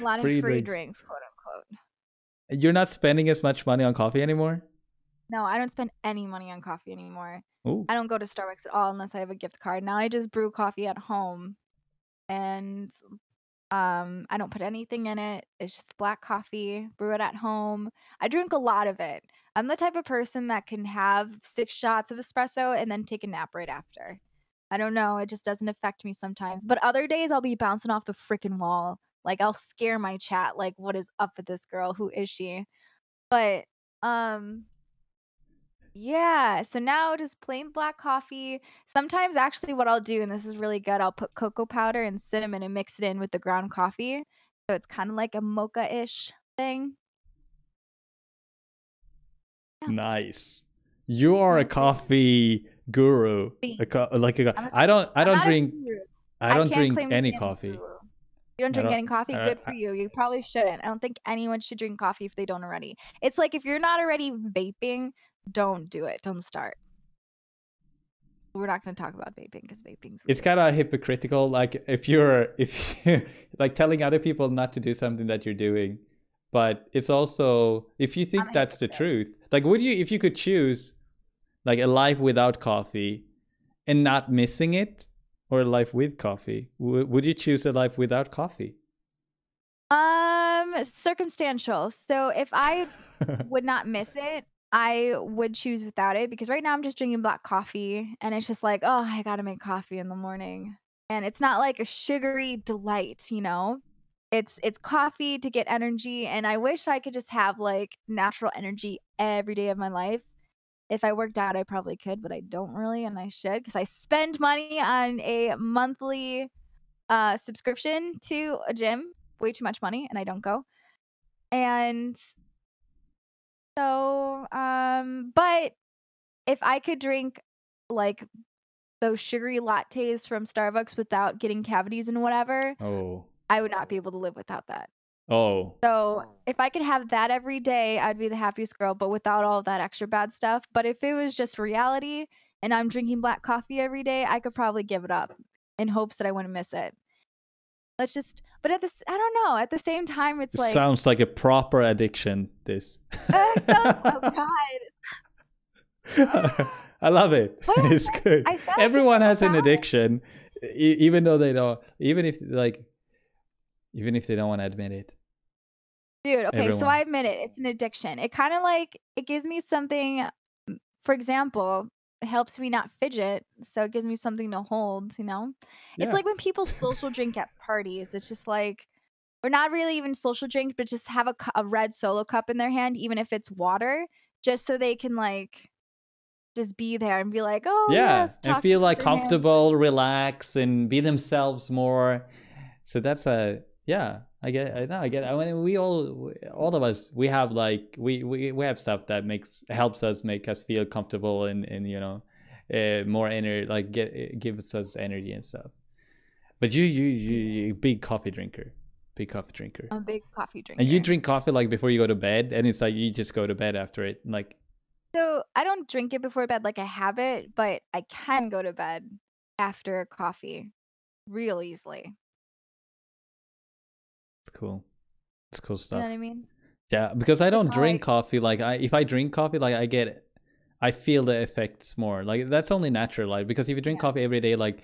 Speaker 2: A lot of
Speaker 1: Free
Speaker 2: free,
Speaker 1: drinks.
Speaker 2: drinks, quote unquote.
Speaker 1: You're not spending as much money on coffee anymore.
Speaker 2: No, I don't spend any money on coffee anymore.
Speaker 1: Oh,
Speaker 2: I don't go to Starbucks at all unless I have a gift card. Now I just brew coffee at home and um I don't put anything in it. It's just black coffee, brew it at home. I drink a lot of it. I'm the type of person that can have 6 shots of espresso and then take a nap right after. I don't know, it just doesn't affect me sometimes. But other days I'll be bouncing off the freaking wall. Like I'll scare my chat like what is up with this girl? Who is she? But um yeah, so now just plain black coffee. Sometimes, actually, what I'll do, and this is really good, I'll put cocoa powder and cinnamon and mix it in with the ground coffee. So it's kind of like a mocha-ish thing. Yeah.
Speaker 1: Nice. You are a coffee guru. A co- like a,
Speaker 2: I'm a-
Speaker 1: I don't I don't drink. I don't
Speaker 2: can't
Speaker 1: drink any coffee.
Speaker 2: guru. You don't drink
Speaker 1: don't-
Speaker 2: any coffee? Good for you. You probably shouldn't. I don't think anyone should drink coffee if they don't already. It's like if you're not already vaping, don't do it. Don't start. We're not going to talk about vaping because vaping's
Speaker 1: It's kind of hypocritical like if you're if you like telling other people not to do something that you're doing. But it's also if you think
Speaker 2: I'm
Speaker 1: that's the truth. Like would you if you could choose like a life without coffee and not missing it or a life with coffee, w- would you choose a life without coffee?
Speaker 2: Um, circumstantial. So if I would not miss it, I would choose without it because right now I'm just drinking black coffee and it's just like, oh, I gotta make coffee in the morning. And it's not like a sugary delight, you know? It's it's coffee to get energy and I wish I could just have like natural energy every day of my life. If I worked out, I probably could, but I don't really and I should because I spend money on a monthly uh subscription to a gym, way too much money and I don't go. And so, um, but if I could drink like those sugary lattes from Starbucks without getting cavities and whatever,
Speaker 1: oh.
Speaker 2: I would not be able to live without that.
Speaker 1: Oh.
Speaker 2: So if I could have that every day, I'd be the happiest girl, but without all that extra bad stuff. But if it was just reality and I'm drinking black coffee every day, I could probably give it up in hopes that I wouldn't miss it. Let's just, but at this, I don't know. At the same time, it's
Speaker 1: It
Speaker 2: like,
Speaker 1: sounds like a proper addiction this.
Speaker 2: uh, so- oh God.
Speaker 1: I love it.
Speaker 2: Well,
Speaker 1: it's good. Everyone has an addiction, e- even though they don't. Even if like, even if they don't want to admit it.
Speaker 2: Dude, okay, so I admit it. It's an addiction. It kind of like it gives me something. For example, it helps me not fidget, so it gives me something to hold. You know,
Speaker 1: Yeah.
Speaker 2: it's like when people social drink at parties. It's just like, or not really even social drink, but just have a, a red solo cup in their hand, even if it's water, just so they can like just be there and be like, oh
Speaker 1: yeah,
Speaker 2: yes,
Speaker 1: and feel like
Speaker 2: their hand.
Speaker 1: comfortable, relax, and be themselves more. So that's a yeah. I get. I know. I get. I mean, we all, all of us, we have like we we we have stuff that makes helps us make us feel comfortable and and you know, uh, more energy, like get gives us energy and stuff. But you you you you big coffee drinker, big coffee drinker,
Speaker 2: I'm a big coffee drinker.
Speaker 1: and you drink coffee like before you go to bed, and it's like you just go to bed after it, like
Speaker 2: So I don't drink it before bed like a habit, but I can go to bed after coffee real easily.
Speaker 1: It's cool. It's cool
Speaker 2: You
Speaker 1: stuff.
Speaker 2: know what I mean?
Speaker 1: Yeah, because I don't drink
Speaker 2: I-
Speaker 1: coffee. Like I, if I drink coffee, like I get, I feel the effects more. Like that's only natural. Like because if you drink
Speaker 2: Yeah.
Speaker 1: coffee every day, like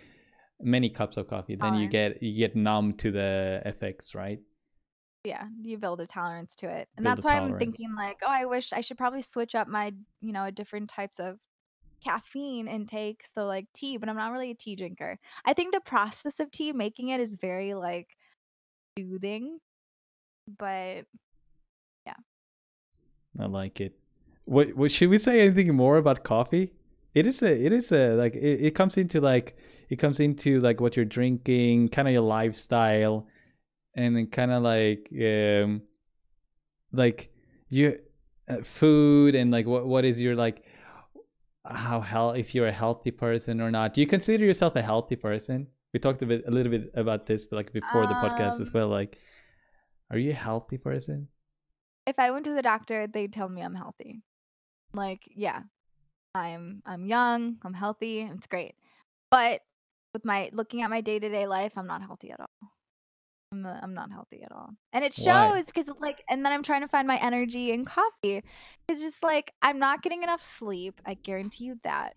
Speaker 1: many cups of coffee, then you get you get numb to the effects, right?
Speaker 2: Yeah, you build a tolerance to it. And
Speaker 1: Build
Speaker 2: that's why I'm thinking like, oh, I wish I should probably switch up my, you know, different types of caffeine intake. So like tea, but I'm not really a tea drinker. I think the process of tea making it is very like soothing. But yeah.
Speaker 1: I like it. What, what should we say anything more about coffee? It is a, it is a like it, it comes into like it comes into like what you're drinking, kind of your lifestyle, and kind of like um like you uh, food and like what what is your like how hell if you're a healthy person or not. Do you consider yourself a healthy person? We talked a bit a little bit about this like before the podcast as
Speaker 2: Um,
Speaker 1: well. Like, are you a healthy person?
Speaker 2: if I went to the doctor, they'd tell me I'm healthy. Like, yeah, I'm I'm young, I'm healthy, it's great. But with my looking at my day to day life, I'm not healthy at all. I'm, uh, I'm not healthy at all, and it
Speaker 1: Why?
Speaker 2: shows because like, and then I'm trying to find my energy in coffee. It's just like I'm not getting enough sleep. I guarantee you that.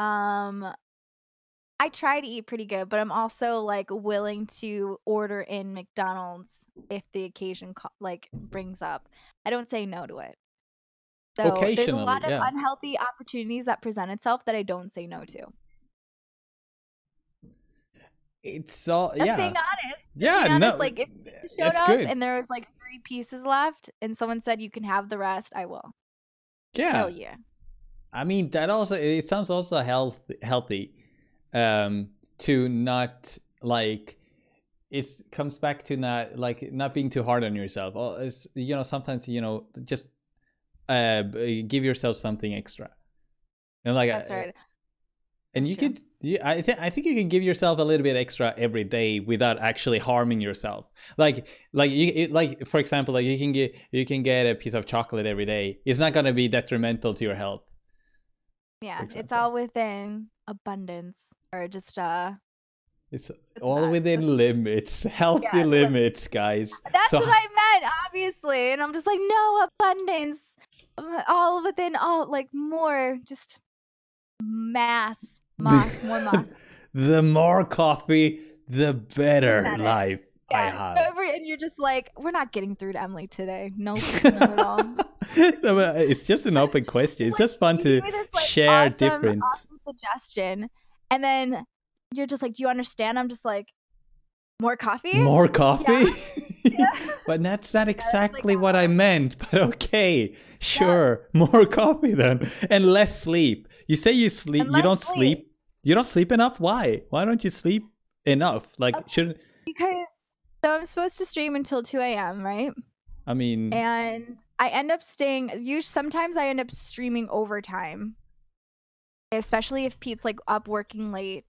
Speaker 2: Um, I try to eat pretty good, but I'm also like willing to order in McDonald's if the occasion co- like brings up. I don't say no to it. So there's a lot of
Speaker 1: yeah.
Speaker 2: unhealthy opportunities that present itself that I don't say no to.
Speaker 1: It's all
Speaker 2: Just
Speaker 1: yeah.
Speaker 2: being honest.
Speaker 1: Yeah,
Speaker 2: being honest,
Speaker 1: no,
Speaker 2: like, if you eh, Showed
Speaker 1: that's
Speaker 2: up
Speaker 1: good.
Speaker 2: and there was like three pieces left, and someone said you can have the rest. I will.
Speaker 1: yeah,
Speaker 2: Hell yeah.
Speaker 1: I mean that also it sounds also health healthy, um, to not like it comes back to not like not being too hard on yourself. It's, you know, sometimes you know just uh give yourself something extra. And like
Speaker 2: That's
Speaker 1: uh,
Speaker 2: right.
Speaker 1: and
Speaker 2: That's
Speaker 1: you
Speaker 2: true.
Speaker 1: could you, I think I think you can give yourself a little bit extra every day without actually harming yourself. Like like you it, like for example, like you can get you can get a piece of chocolate every day. It's not gonna be detrimental to your health.
Speaker 2: Yeah, it's all within abundance or just uh
Speaker 1: It's
Speaker 2: It's
Speaker 1: all
Speaker 2: not.
Speaker 1: within limits, healthy
Speaker 2: Yeah,
Speaker 1: limits, guys.
Speaker 2: That's
Speaker 1: So-
Speaker 2: what I meant, obviously. And I'm just like, no abundance. uh, All within all like more just mass. Moss, more moss.
Speaker 1: the more coffee, the better life I have.
Speaker 2: And you're just like, we're not getting through to Emily today. Nope, not at all.
Speaker 1: No, it's just an open question. It's
Speaker 2: Like,
Speaker 1: just fun to
Speaker 2: this, like,
Speaker 1: share
Speaker 2: awesome,
Speaker 1: different.
Speaker 2: awesome suggestion, and then you're just like, "Do you understand?" I'm just like, "More coffee."
Speaker 1: More coffee?
Speaker 2: Yeah.
Speaker 1: but that's not
Speaker 2: like
Speaker 1: exactly
Speaker 2: that.
Speaker 1: what I meant. But okay, sure. More coffee then. And less sleep. You say you sleep. You don't
Speaker 2: sleep.
Speaker 1: sleep. You don't sleep enough? Why? Why don't you sleep enough? Like,
Speaker 2: Okay.
Speaker 1: should
Speaker 2: because so I'm supposed to stream until 2 a.m. Right,
Speaker 1: I mean,
Speaker 2: and I end up staying. Usually, sometimes I end up streaming overtime, especially if Pete's like up working late,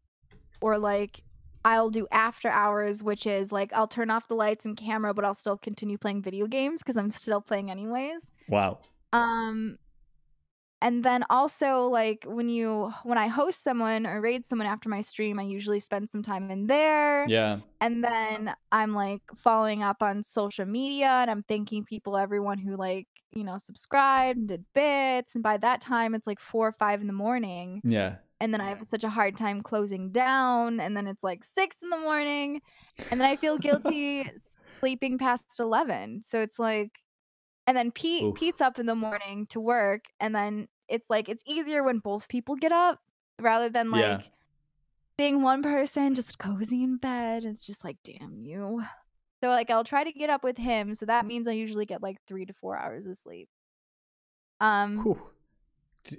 Speaker 2: or like I'll do after hours, which is like I'll turn off the lights and camera, but I'll still continue playing video games because I'm still playing anyways.
Speaker 1: wow.
Speaker 2: Um and then also like when you when I host someone or raid someone after my stream, I usually spend some time in there.
Speaker 1: Yeah.
Speaker 2: And then I'm like following up on social media and I'm thanking people, everyone who like, you know, subscribed and did bits. And by that time it's like four or five in the morning.
Speaker 1: Yeah.
Speaker 2: And then I have such a hard time closing down. And then it's like six in the morning. And then I feel guilty sleeping past eleven. So it's like and then Pete
Speaker 1: Oof.
Speaker 2: Pete's up in the morning to work. And then it's like it's easier when both people get up rather than like
Speaker 1: Yeah.
Speaker 2: seeing one person just cozy in bed. It's just like, damn you. So like I'll try to get up with him. So that means I usually get like three to four hours of sleep. Um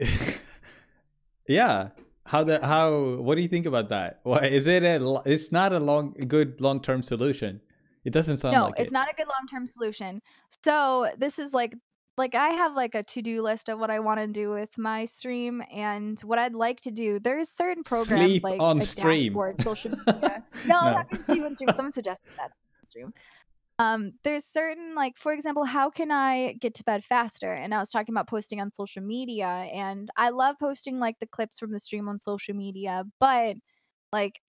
Speaker 1: yeah. How the how? What do you think about that? Why is it a? It's not a long, good long term solution. It doesn't sound
Speaker 2: no,
Speaker 1: like
Speaker 2: it's
Speaker 1: it.
Speaker 2: not a good long term solution. So this is like like I have like a to do list of what I want to do with my stream and what I'd like to do. There's certain programs
Speaker 1: Sleep
Speaker 2: like
Speaker 1: on stream.
Speaker 2: dashboard, social media. no,
Speaker 1: No.
Speaker 2: not gonna sleep on stream. Someone suggested that on stream. Um, there's certain like, for example, how can I get to bed faster? And I was talking about posting on social media, and I love posting like the clips from the stream on social media, but like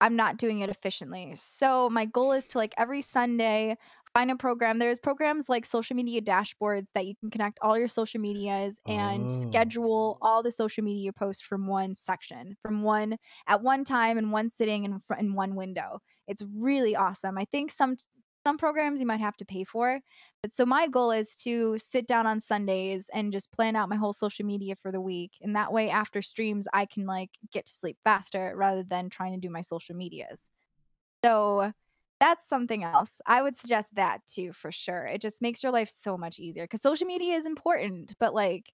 Speaker 2: I'm not doing it efficiently. So my goal is to like every Sunday find a program. There's programs like social media dashboards that you can connect all your social medias and
Speaker 1: Oh.
Speaker 2: schedule all the social media posts from one section, from one at one time in one sitting in in one window. It's really awesome. I think some some programs you might have to pay for. But so my goal is to sit down on Sundays and just plan out my whole social media for the week. And that way after streams I can like get to sleep faster rather than trying to do my social medias. So that's something else. I would suggest that too for sure. It just makes your life so much easier cuz social media is important, but like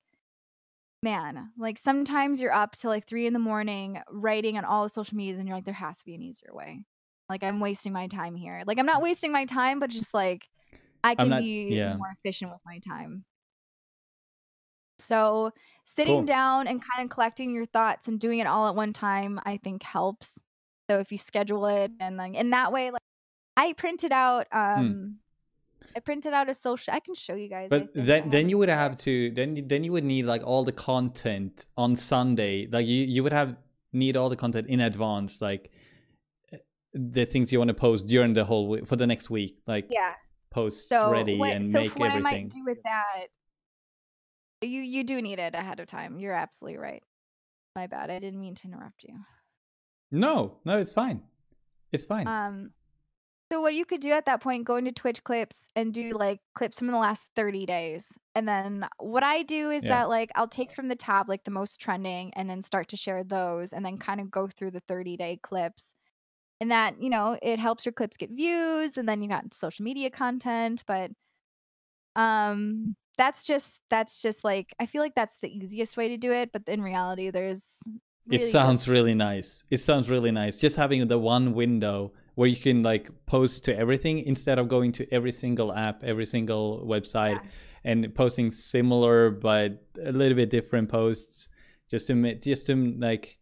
Speaker 2: man, like sometimes you're up till like 3 in the morning writing on all the social medias and you're like there has to be an easier way. Like I'm wasting my time here. Like I'm not wasting my time, but just like I can
Speaker 1: not-
Speaker 2: be
Speaker 1: yeah.
Speaker 2: more efficient with my time. So sitting
Speaker 1: Cool.
Speaker 2: down and kind of collecting your thoughts and doing it all at one time, I think helps. So if you schedule it and then in that way, like I printed out um I printed out a social I can show you guys.
Speaker 1: Hmm. But then, then you would have to then then you would need like all the content on Sunday. Like you you would have need all the content in advance, like the things you want to post during the whole week for the next week, like
Speaker 2: Yeah.
Speaker 1: posts
Speaker 2: So
Speaker 1: ready
Speaker 2: what,
Speaker 1: and
Speaker 2: so
Speaker 1: make
Speaker 2: for what I
Speaker 1: everything.
Speaker 2: might do with that you you do need it ahead of time. You're absolutely right. My bad. I didn't mean to interrupt you.
Speaker 1: No, no, it's fine. It's fine.
Speaker 2: Um, so what you could do at that point, go into Twitch clips and do like clips from the last 30 days. And then what I do is
Speaker 1: Yeah.
Speaker 2: that like I'll take from the tab like the most trending and then start to share those and then kind of go through the 30 day clips. And that, you know, it helps your clips get views and then you got social media content, but um that's just that's just like I feel like that's the easiest way to do it, but in reality there's
Speaker 1: it sounds
Speaker 2: just-
Speaker 1: really nice. It sounds really nice. Just having the one window where you can like post to everything instead of going to every single app, every single website, yeah. and posting similar but a little bit different posts. Just to just to like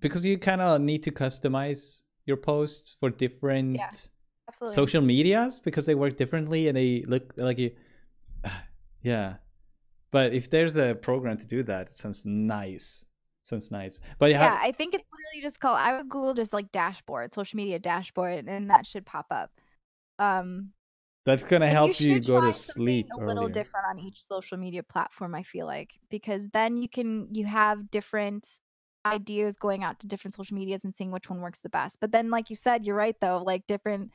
Speaker 1: because you kind of need to customize your posts for different yeah, social medias because they work differently and they look like you. Yeah, but if there's a program to do that, it sounds nice sounds nice. But
Speaker 2: yeah, have... I think it's literally just called. I would Google just like dashboard, social media dashboard, and that should pop up. Um,
Speaker 1: that's gonna help you, you go to sleep.
Speaker 2: A little different on each social media platform, I feel like, because then you can you have different ideas going out to different social medias and seeing which one works the best. But then, like you said, you're right though. Like different,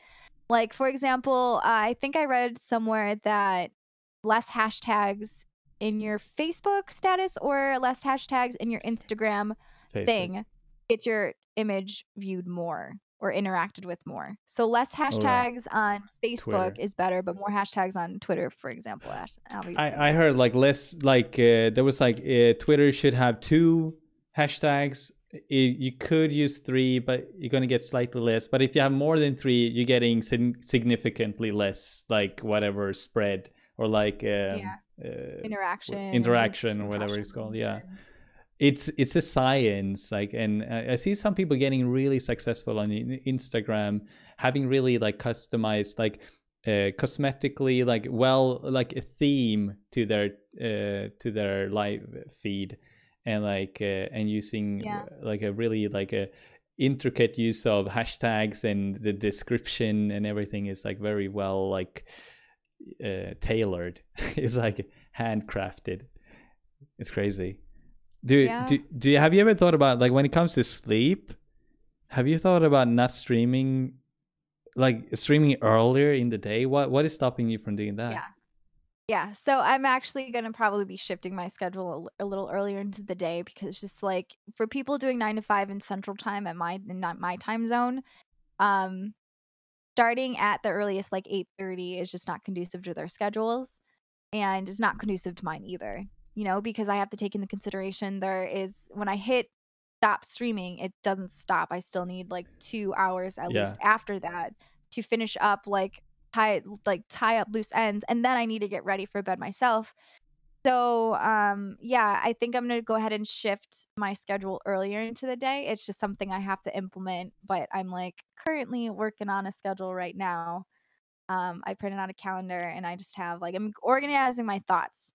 Speaker 2: like for example, uh, I think I read somewhere that less hashtags in your Facebook status or less hashtags in your Instagram Facebook. thing gets your image viewed more or interacted with more. So less hashtags oh, on Facebook Twitter. is better, but more hashtags on Twitter, for example.
Speaker 1: Obviously. I, I heard like less like uh, there was like uh, Twitter should have two hashtags. You could use three, but you're gonna get slightly less. But if you have more than three, you're getting significantly less, like whatever spread or like um,
Speaker 2: yeah. uh, interaction,
Speaker 1: interaction, or whatever it's called. Yeah, it's it's a science. Like, and I see some people getting really successful on Instagram, having really like customized, like uh, cosmetically, like well, like a theme to their uh, to their live feed, and like uh, and using yeah. like a really like a intricate use of hashtags and the description and everything is like very well like uh, tailored. it's like handcrafted. It's crazy. Do, yeah. do do you have you ever thought about like when it comes to sleep? Have you thought about not streaming, like streaming earlier in the day? What what is stopping you from doing that?
Speaker 2: Yeah. Yeah, so I'm actually going to probably be shifting my schedule a, a, little earlier into the day because it's just like for people doing 9 to 5 in central time at my not my time zone, um starting at the earliest like 8:30 is just not conducive to their schedules and it's not conducive to mine either. You know, because I have to take into consideration there is when I hit stop streaming, it doesn't stop. I still need like 2 hours at yeah. least after that to finish up like tie like tie up loose ends and then I need to get ready for bed myself. So, um, yeah, I think I'm gonna go ahead and shift my schedule earlier into the day. It's just something I have to implement, but I'm like currently working on a schedule right now. Um, I printed out a calendar and I just have like I'm organizing my thoughts,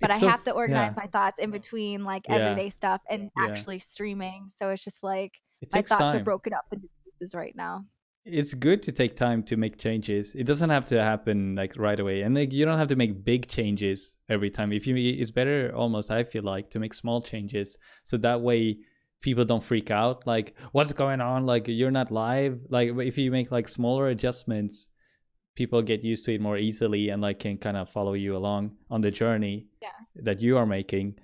Speaker 2: but It's I so have to organize yeah, my thoughts in between like yeah, everyday stuff and yeah. actually streaming. So it's just like
Speaker 1: It
Speaker 2: my thoughts are broken up into pieces right now
Speaker 1: it's good to take time to make changes. It doesn't have to happen like right away, and like you don't have to make big changes every time. If you, it's better almost. I feel like to make small changes, so that way people don't freak out. Like what's going on? Like you're not live. Like if you make like smaller adjustments, people get used to it more easily and like can kind of follow you along on the journey
Speaker 2: yeah.
Speaker 1: that you are making.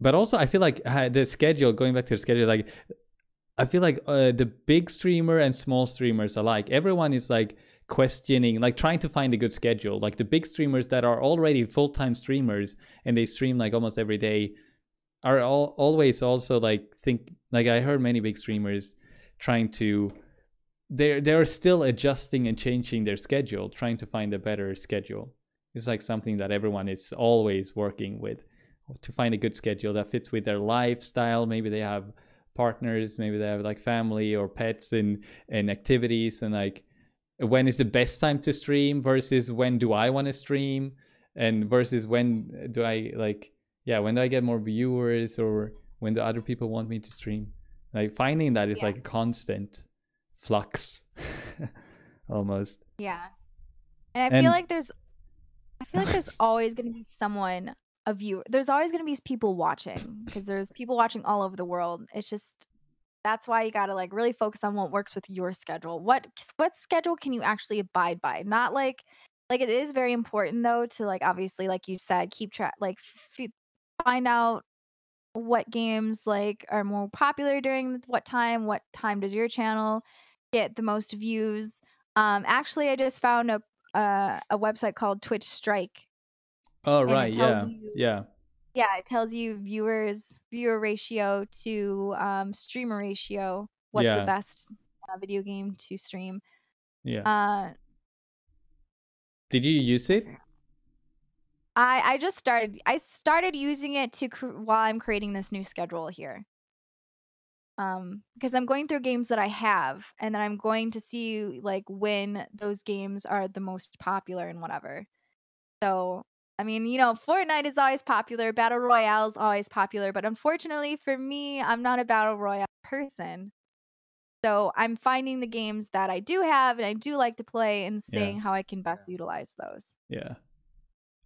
Speaker 1: But also, I feel like uh, the schedule. Going back to the schedule, like I feel like uh, the big streamer and small streamers alike, everyone is like questioning, like trying to find a good schedule. Like the big streamers that are already full time streamers and they stream like almost every day are all, always also like think like I heard many big streamers trying to they're they're still adjusting and changing their schedule, trying to find a better schedule. It's like something that everyone is always working with to find a good schedule that fits with their lifestyle. Maybe they have partners maybe they have like family or pets and and activities and like when is the best time to stream versus when do i want to stream? And versus when do i like yeah when do i get more viewers or when do other people want me to stream? Like finding that is yeah. like a constant flux almost.
Speaker 2: Yeah. And i and, feel like there's i feel like there's always going to be someone a view. There's always going to be people watching because there's people watching all over the world. It's just that's why you got to like really focus on what works with your schedule. What what schedule can you actually abide by? Not like like it is very important though to like obviously like you said keep track like f- find out what games like are more popular during what time, what time does your channel get the most views. Um actually I just found a uh, a website called Twitch Strike
Speaker 1: Oh right, yeah, you, yeah,
Speaker 2: yeah. It tells you viewers viewer ratio to um, streamer ratio. What's yeah. the best uh, video game to stream?
Speaker 1: Yeah.
Speaker 2: Uh,
Speaker 1: Did you use it?
Speaker 2: I I just started. I started using it to cr- while I'm creating this new schedule here. Um, because I'm going through games that I have, and then I'm going to see like when those games are the most popular and whatever. So, I mean, you know, Fortnite is always popular, Battle Royale is always popular, but unfortunately for me, I'm not a Battle Royale person. So I'm finding the games that I do have and I do like to play and
Speaker 1: Yeah.
Speaker 2: seeing how I can best utilize those.
Speaker 1: Yeah.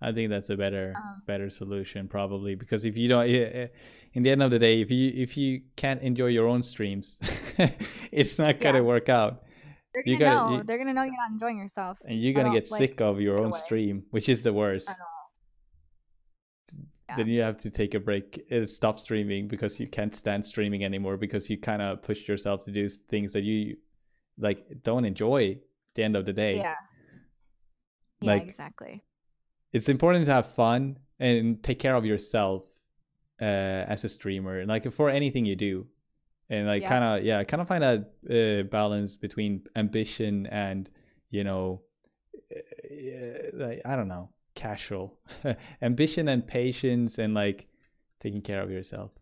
Speaker 1: I think that's a better
Speaker 2: Um,
Speaker 1: better solution probably because if you don't yeah, yeah, in the end of the day if you if you can't enjoy your own streams it's not going to
Speaker 2: Yeah.
Speaker 1: work out
Speaker 2: They're gonna
Speaker 1: gotta-
Speaker 2: know.
Speaker 1: you-
Speaker 2: They're gonna know you're not enjoying yourself.
Speaker 1: and you're going to get
Speaker 2: like
Speaker 1: sick of your own stream which is the worst
Speaker 2: know.
Speaker 1: Then you have to take a break stop streaming because you can't stand streaming anymore because you kind of push yourself to do things that you like don't enjoy at the end of the day.
Speaker 2: Yeah. Yeah,
Speaker 1: Like-
Speaker 2: exactly.
Speaker 1: it's important to have fun and take care of yourself uh, as a streamer like for anything you do. And like kind of yeah kind of find a uh, balance between ambition and you know uh, like i don't know casual ambition and patience and like taking care of yourself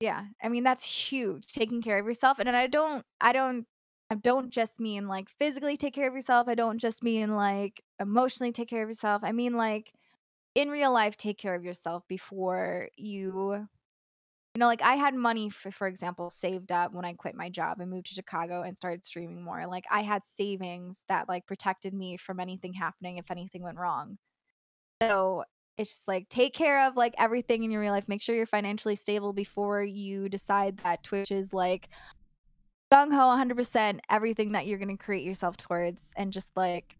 Speaker 2: Yeah. I mean, that's huge. Taking care of yourself. And and I don't I don't I don't just mean like physically take care of yourself. I don't just mean like emotionally take care of yourself. I mean like in real life take care of yourself before you you know like I had money for for example saved up when I quit my job and moved to Chicago and started streaming more. Like I had savings that like protected me from anything happening if anything went wrong. So it's just like take care of like everything in your real life. Make sure you're financially stable before you decide that Twitch is like gung ho 100% everything that you're going to create yourself towards and just like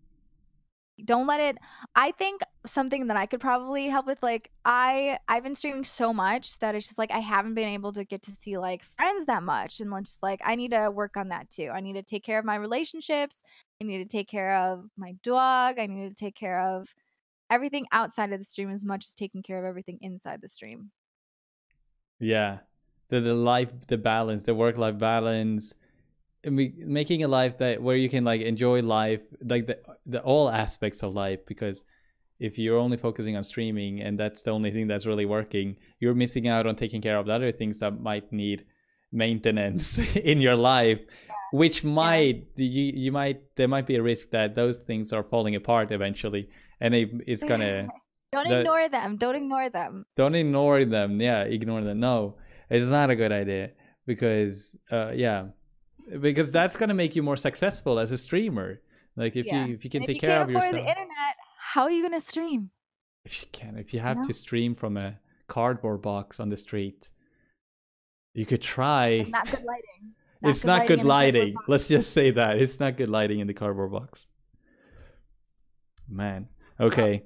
Speaker 2: don't let it i think something that i could probably help with like i i've been streaming so much that it's just like i haven't been able to get to see like friends that much and just like i need to work on that too i need to take care of my relationships i need to take care of my dog i need to take care of everything outside of the stream as much as taking care of everything inside the stream.
Speaker 1: Yeah. The the life the balance the work life balance making a life that where you can like enjoy life like the the all aspects of life because if you're only focusing on streaming and that's the only thing that's really working you're missing out on taking care of the other things that might need maintenance in your life which might you you might there might be a risk that those things are falling apart eventually and it, it's gonna
Speaker 2: don't
Speaker 1: The-
Speaker 2: ignore them. Don't ignore them.
Speaker 1: Don't ignore them. Yeah ignore them. No it's not a good idea because uh yeah because that's gonna make you more successful as a streamer. Like if
Speaker 2: Yeah.
Speaker 1: you if you can
Speaker 2: And
Speaker 1: take
Speaker 2: if you
Speaker 1: care
Speaker 2: can't
Speaker 1: of yourself
Speaker 2: the internet how are you to stream?
Speaker 1: If you can if you have to stream from a cardboard box on the street you could try
Speaker 2: it's not good lighting
Speaker 1: it's not good
Speaker 2: in a cardboard
Speaker 1: lighting. let's just say that. It's not good lighting in the cardboard box. Man. Okay.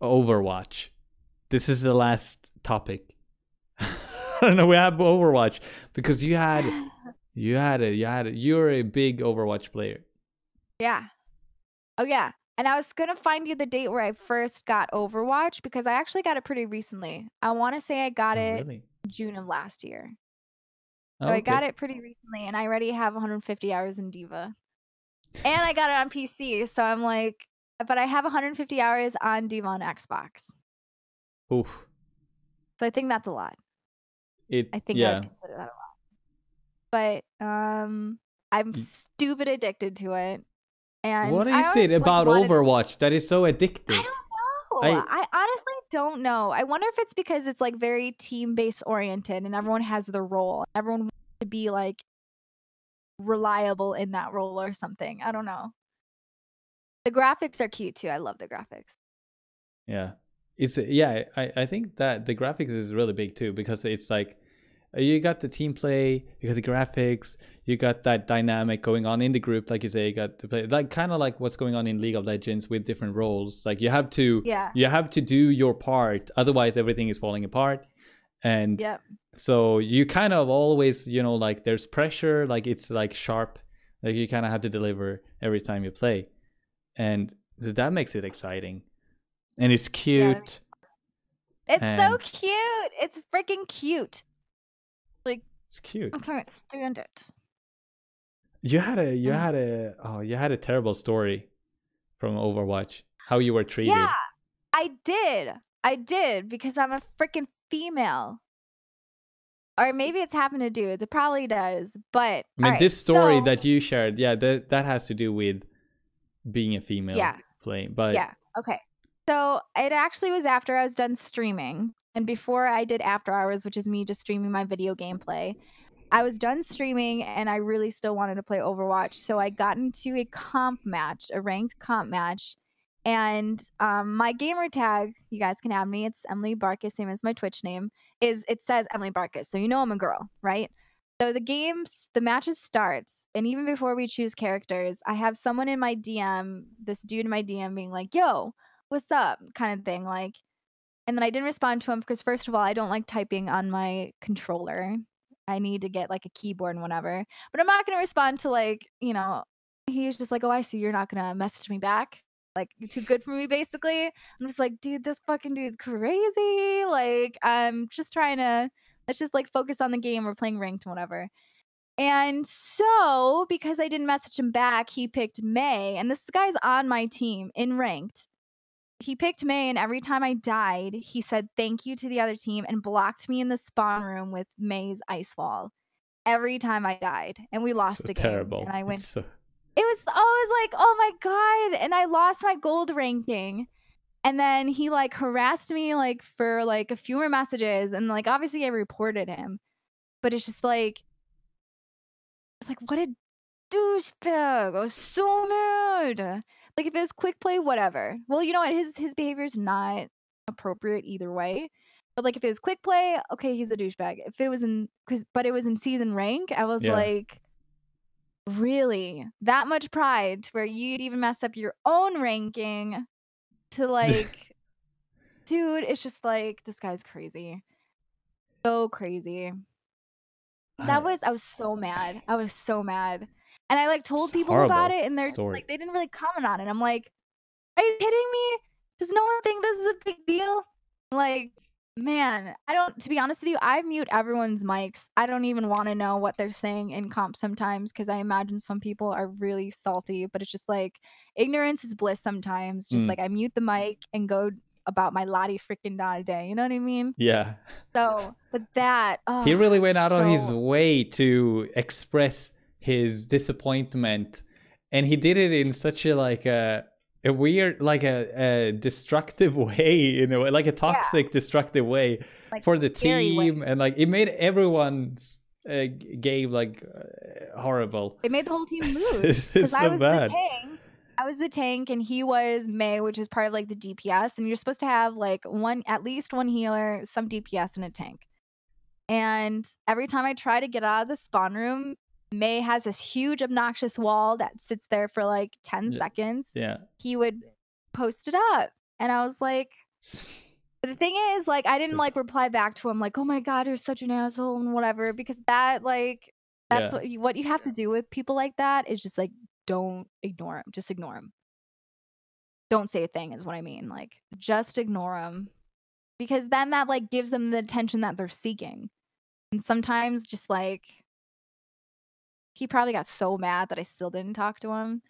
Speaker 1: Overwatch. This is the last topic. I don't know. We have overwatch because you had you had it you had it you're a big overwatch player.
Speaker 2: Yeah. Oh yeah. And I was gonna find you the date where I first got Overwatch because I actually got it pretty recently. I want to say I got
Speaker 1: Oh,
Speaker 2: it
Speaker 1: really?
Speaker 2: June of last year. So I got it pretty recently, and I already have 150 hours in D.Va. And I got it on PC, so I'm like, but I have 150 hours on D.Va on Xbox.
Speaker 1: Oof.
Speaker 2: So I think that's a lot.
Speaker 1: it
Speaker 2: I think I
Speaker 1: yeah
Speaker 2: would consider that a lot. But um, I'm stupid addicted to it. And
Speaker 1: what
Speaker 2: I
Speaker 1: it about overwatch that is so addictive
Speaker 2: I don't know.
Speaker 1: I-
Speaker 2: I, honestly don't know. I wonder if it's because it's like very team based oriented and everyone has the role. Everyone wants to be like reliable in that role or something. I don't know. The graphics are cute too. I love the graphics.
Speaker 1: Yeah, it's yeah. I I think that the graphics is really big too because it's like you got the team play, you got the graphics, you got that dynamic going on in the group, like you say, you got to play like kind of like what's going on in League of Legends with different roles. Like you have to
Speaker 2: Yeah.
Speaker 1: you have to do your part, otherwise everything is falling apart. And
Speaker 2: Yep.
Speaker 1: so you kind of always you know like there's pressure, like it's like sharp, like you kind of have to deliver every time you play, and so that makes it exciting. And it's
Speaker 2: Yeah, I mean-
Speaker 1: cute.
Speaker 2: It's so cute. It's freaking cute.
Speaker 1: It's cute.
Speaker 2: I can't stand it.
Speaker 1: You had a you
Speaker 2: Mm.
Speaker 1: had a oh you had a terrible story from Overwatch. How you were treated.
Speaker 2: Yeah, I did. I did because I'm a freaking female. Or maybe it's happened to dudes. It probably does. But
Speaker 1: I mean,
Speaker 2: alright,
Speaker 1: this story
Speaker 2: so-
Speaker 1: that you shared, yeah, that that has to do with being a female
Speaker 2: Yeah.
Speaker 1: playing. But
Speaker 2: yeah. Okay. So it actually was after I was done streaming and before I did after hours, which is me just streaming my video gameplay. I was done streaming and I really still wanted to play Overwatch. So I got into a comp match, a ranked comp match. And um, my gamer tag, you guys can add me. It's Emily Barkus, same as my Twitch name. Is it says Emily Barkus, so you know I'm a girl, right? So the games, the matches starts, and even before we choose characters, I have someone in my DM, this dude in my DM, being like, "Yo, what's up?" kind of thing, like. And then I didn't respond to him because first of all, I don't like typing on my controller. I need to get like a keyboard and whatever. But I'm not gonna respond to like, you know, he was just like, "Oh, I see you're not gonna message me back." Like you're too good for me, basically. I'm just like, dude, this fucking dude's crazy. Like, I'm just trying to let's just like focus on the game. We're playing ranked and whatever. And so, because I didn't message him back, he picked Mei. And this guy's on my team in ranked. He picked Mei, and every time I died, he said thank you to the other team and blocked me in the spawn room with Mei's ice wall. Every time I died, and we lost
Speaker 1: so
Speaker 2: the game.
Speaker 1: terrible.
Speaker 2: And I went
Speaker 1: so-
Speaker 2: it was I was like, oh my god, and I lost my gold ranking. And then he like harassed me like for like a few more messages, and like obviously I reported him, but it's just like, it's like what a douchebag! I was so mad. Like if it was quick play, whatever. Well, you know what? His his behavior is not appropriate either way. But like if it was quick play, okay, he's a douchebag. If it was in because but it was in season rank, I was
Speaker 1: Yeah.
Speaker 2: like, really that much pride to where you'd even mess up your own ranking to like, dude, it's just like this guy's crazy, so crazy.
Speaker 1: I-
Speaker 2: That was I was so mad. I was so mad. And I like told
Speaker 1: It's
Speaker 2: people about it and they're
Speaker 1: story.
Speaker 2: like they didn't really comment on it. I'm like, are you kidding me? Does no one think this is a big deal? Like, man, I don't to be honest with you, I mute everyone's mics. I don't even want to know what they're saying in comp sometimes because I imagine some people are really salty, but it's just like ignorance is bliss sometimes. Just
Speaker 1: Mm.
Speaker 2: like I mute the mic and go about my lottie freaking die day. You know what I mean?
Speaker 1: yeah.
Speaker 2: So, but that
Speaker 1: he
Speaker 2: oh,
Speaker 1: really went out on his way to express his disappointment and he did it in such a like a a weird like a, a destructive way you know like a toxic destructive way
Speaker 2: like,
Speaker 1: for the
Speaker 2: scary way.
Speaker 1: team and like it made everyone's uh, game like uh, horrible
Speaker 2: It made the whole team lose. Because I was
Speaker 1: bad.
Speaker 2: the tank. I was the tank and he was Mei, which is part of like the DPS. And you're supposed to have like one at least one healer, some DPS, and a tank. And every time I try to get out of the spawn room, Mei has this huge obnoxious wall that sits there for like 10
Speaker 1: Yeah.
Speaker 2: seconds.
Speaker 1: yeah
Speaker 2: He would post it up. And I was like, the thing is, like, I didn't like reply back to him, like, "Oh my god, you're such an asshole" and whatever, because that, like, that's
Speaker 1: Yeah.
Speaker 2: what you, what you have to do with people like that is just like, don't ignore them, just ignore them. Don't say a thing is what I mean. Like, just ignore them, because then that like gives them the attention that they're seeking, and sometimes just like, he probably got so mad that I still didn't talk to him.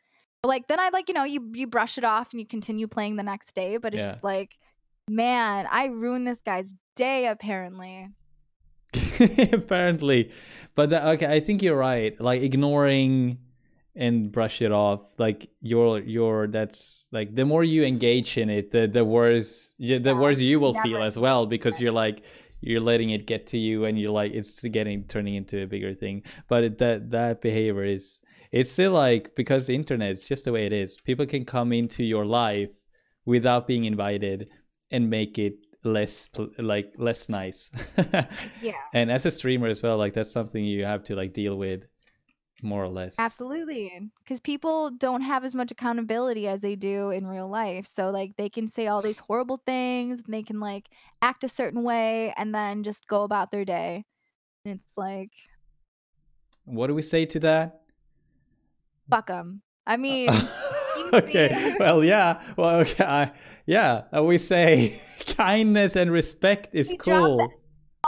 Speaker 2: But like then I like you know you you brush it off and you continue playing the next day, but it's
Speaker 1: Yeah.
Speaker 2: just like man, I ruined this guy's day apparently.
Speaker 1: apparently but the, okay i think you're right like ignoring and brush it off like you're you're that's like the more you engage in it the the worse the
Speaker 2: Yeah,
Speaker 1: worse you will feel as well because you're like you're letting it get to you and you're like it's getting turning into a bigger thing. But it, that that behavior is it's still like because the internet is just the way it is people can come into your life without being invited and make it less like less nice.
Speaker 2: Yeah.
Speaker 1: and as a streamer as well like that's something you have to like deal with more or less
Speaker 2: Absolutely. Because people don't have as much accountability as they do in real life. So, like, they can say all these horrible things, and they can, like, act a certain way, and then just go about their day. And it's like,
Speaker 1: what do we say to that
Speaker 2: fuck them. I mean,
Speaker 1: okay well yeah well okay I, yeah uh, we say kindness and respect is
Speaker 2: We
Speaker 1: cool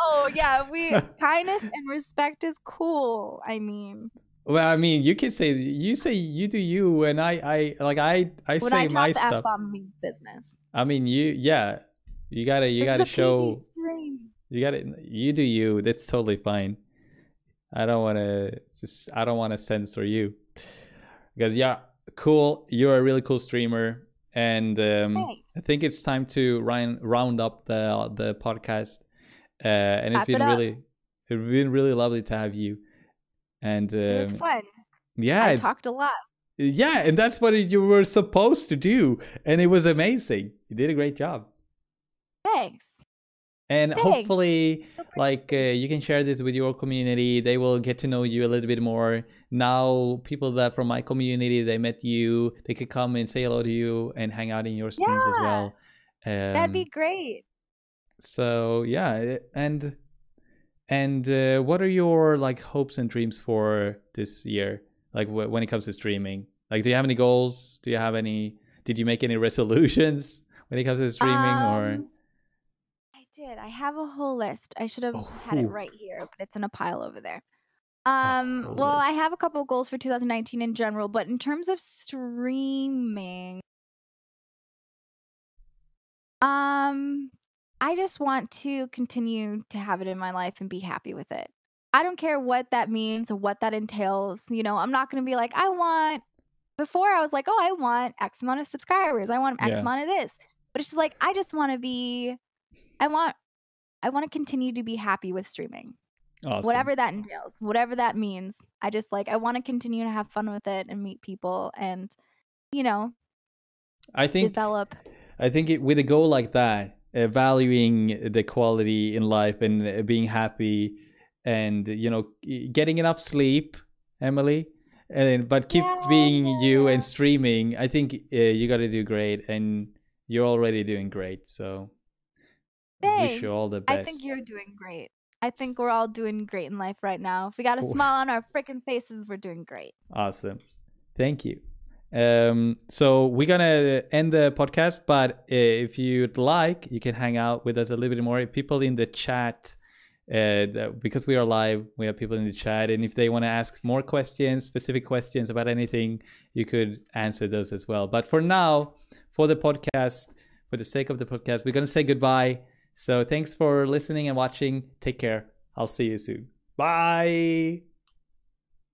Speaker 2: oh, yeah, we, kindness and respect is cool. I mean,
Speaker 1: Well, I mean, you can say you say you do you, and I, I like I, I
Speaker 2: when
Speaker 1: say
Speaker 2: I
Speaker 1: my
Speaker 2: the
Speaker 1: stuff.
Speaker 2: F-bomb, means business.
Speaker 1: I mean, you, yeah, you gotta, you
Speaker 2: This is
Speaker 1: gotta show,
Speaker 2: stream.
Speaker 1: you gotta, you do you. That's totally fine. I don't want to just, I don't want to censor you because yeah, cool. You're a really cool streamer, and um, I think it's time to round round up the the podcast. Uh, and it's
Speaker 2: Wrap
Speaker 1: been
Speaker 2: it
Speaker 1: really, it's been really lovely to have you. And um,
Speaker 2: It was fun.
Speaker 1: yeah,
Speaker 2: I talked a lot.
Speaker 1: yeah, and that's what you were supposed to do, and it was amazing. You did a great job,
Speaker 2: Thanks.
Speaker 1: and
Speaker 2: Thanks.
Speaker 1: hopefully, like uh, you can share this with your community. They will get to know you a little bit more. Now, people that from my community they met you, they could come and say hello to you and hang out in your streams as well. Um,
Speaker 2: That'd be great.
Speaker 1: so yeah, eh, and and uh, what are your like hopes and dreams for this year? Like wh- when it comes to streaming, like do you have any goals? Do you have any? Did you make any resolutions when it comes to streaming? or
Speaker 2: Um, I did. I have a whole list. I should have had it
Speaker 1: Oh.
Speaker 2: right here, but it's in a pile over there. Um, well, I have a couple goals for 2019 in general, but in terms of streaming, um, I just want to continue to have it in my life and be happy with it. I don't care what that means or what that entails. You know, I'm not going to be like, I want, before I was like, oh, I want X amount of subscribers. I want X
Speaker 1: Yeah.
Speaker 2: amount of this. But it's just like, I just want to be, I want, I want to continue to be happy with streaming,
Speaker 1: awesome.
Speaker 2: whatever that entails, whatever that means. I just like, I want to continue to have fun with it and meet people and, you know,
Speaker 1: I think
Speaker 2: develop.
Speaker 1: I think it, with a goal like that, uh, valuing the quality in life and uh, being happy, and you know, getting enough sleep, Emily, and but keep being you and streaming. I think uh, you got to do great, and you're already doing great. So, wish you all the best.
Speaker 2: I think you're doing great. I think we're all doing great in life right now. If we got a
Speaker 1: Oh.
Speaker 2: smile on our freaking faces, we're doing great.
Speaker 1: Awesome. Thank you. Um, so we're gonna end the podcast, but uh, if you'd like, you can hang out with us a little bit more. People in the chat, uh, because we are live, we have people in the chat, and if they want to ask more questions, specific questions about anything, you could answer those as well. But for now, for the podcast, for the sake of the podcast, we're gonna say goodbye. So thanks for listening and watching. Take care. I'll see you soon. Bye.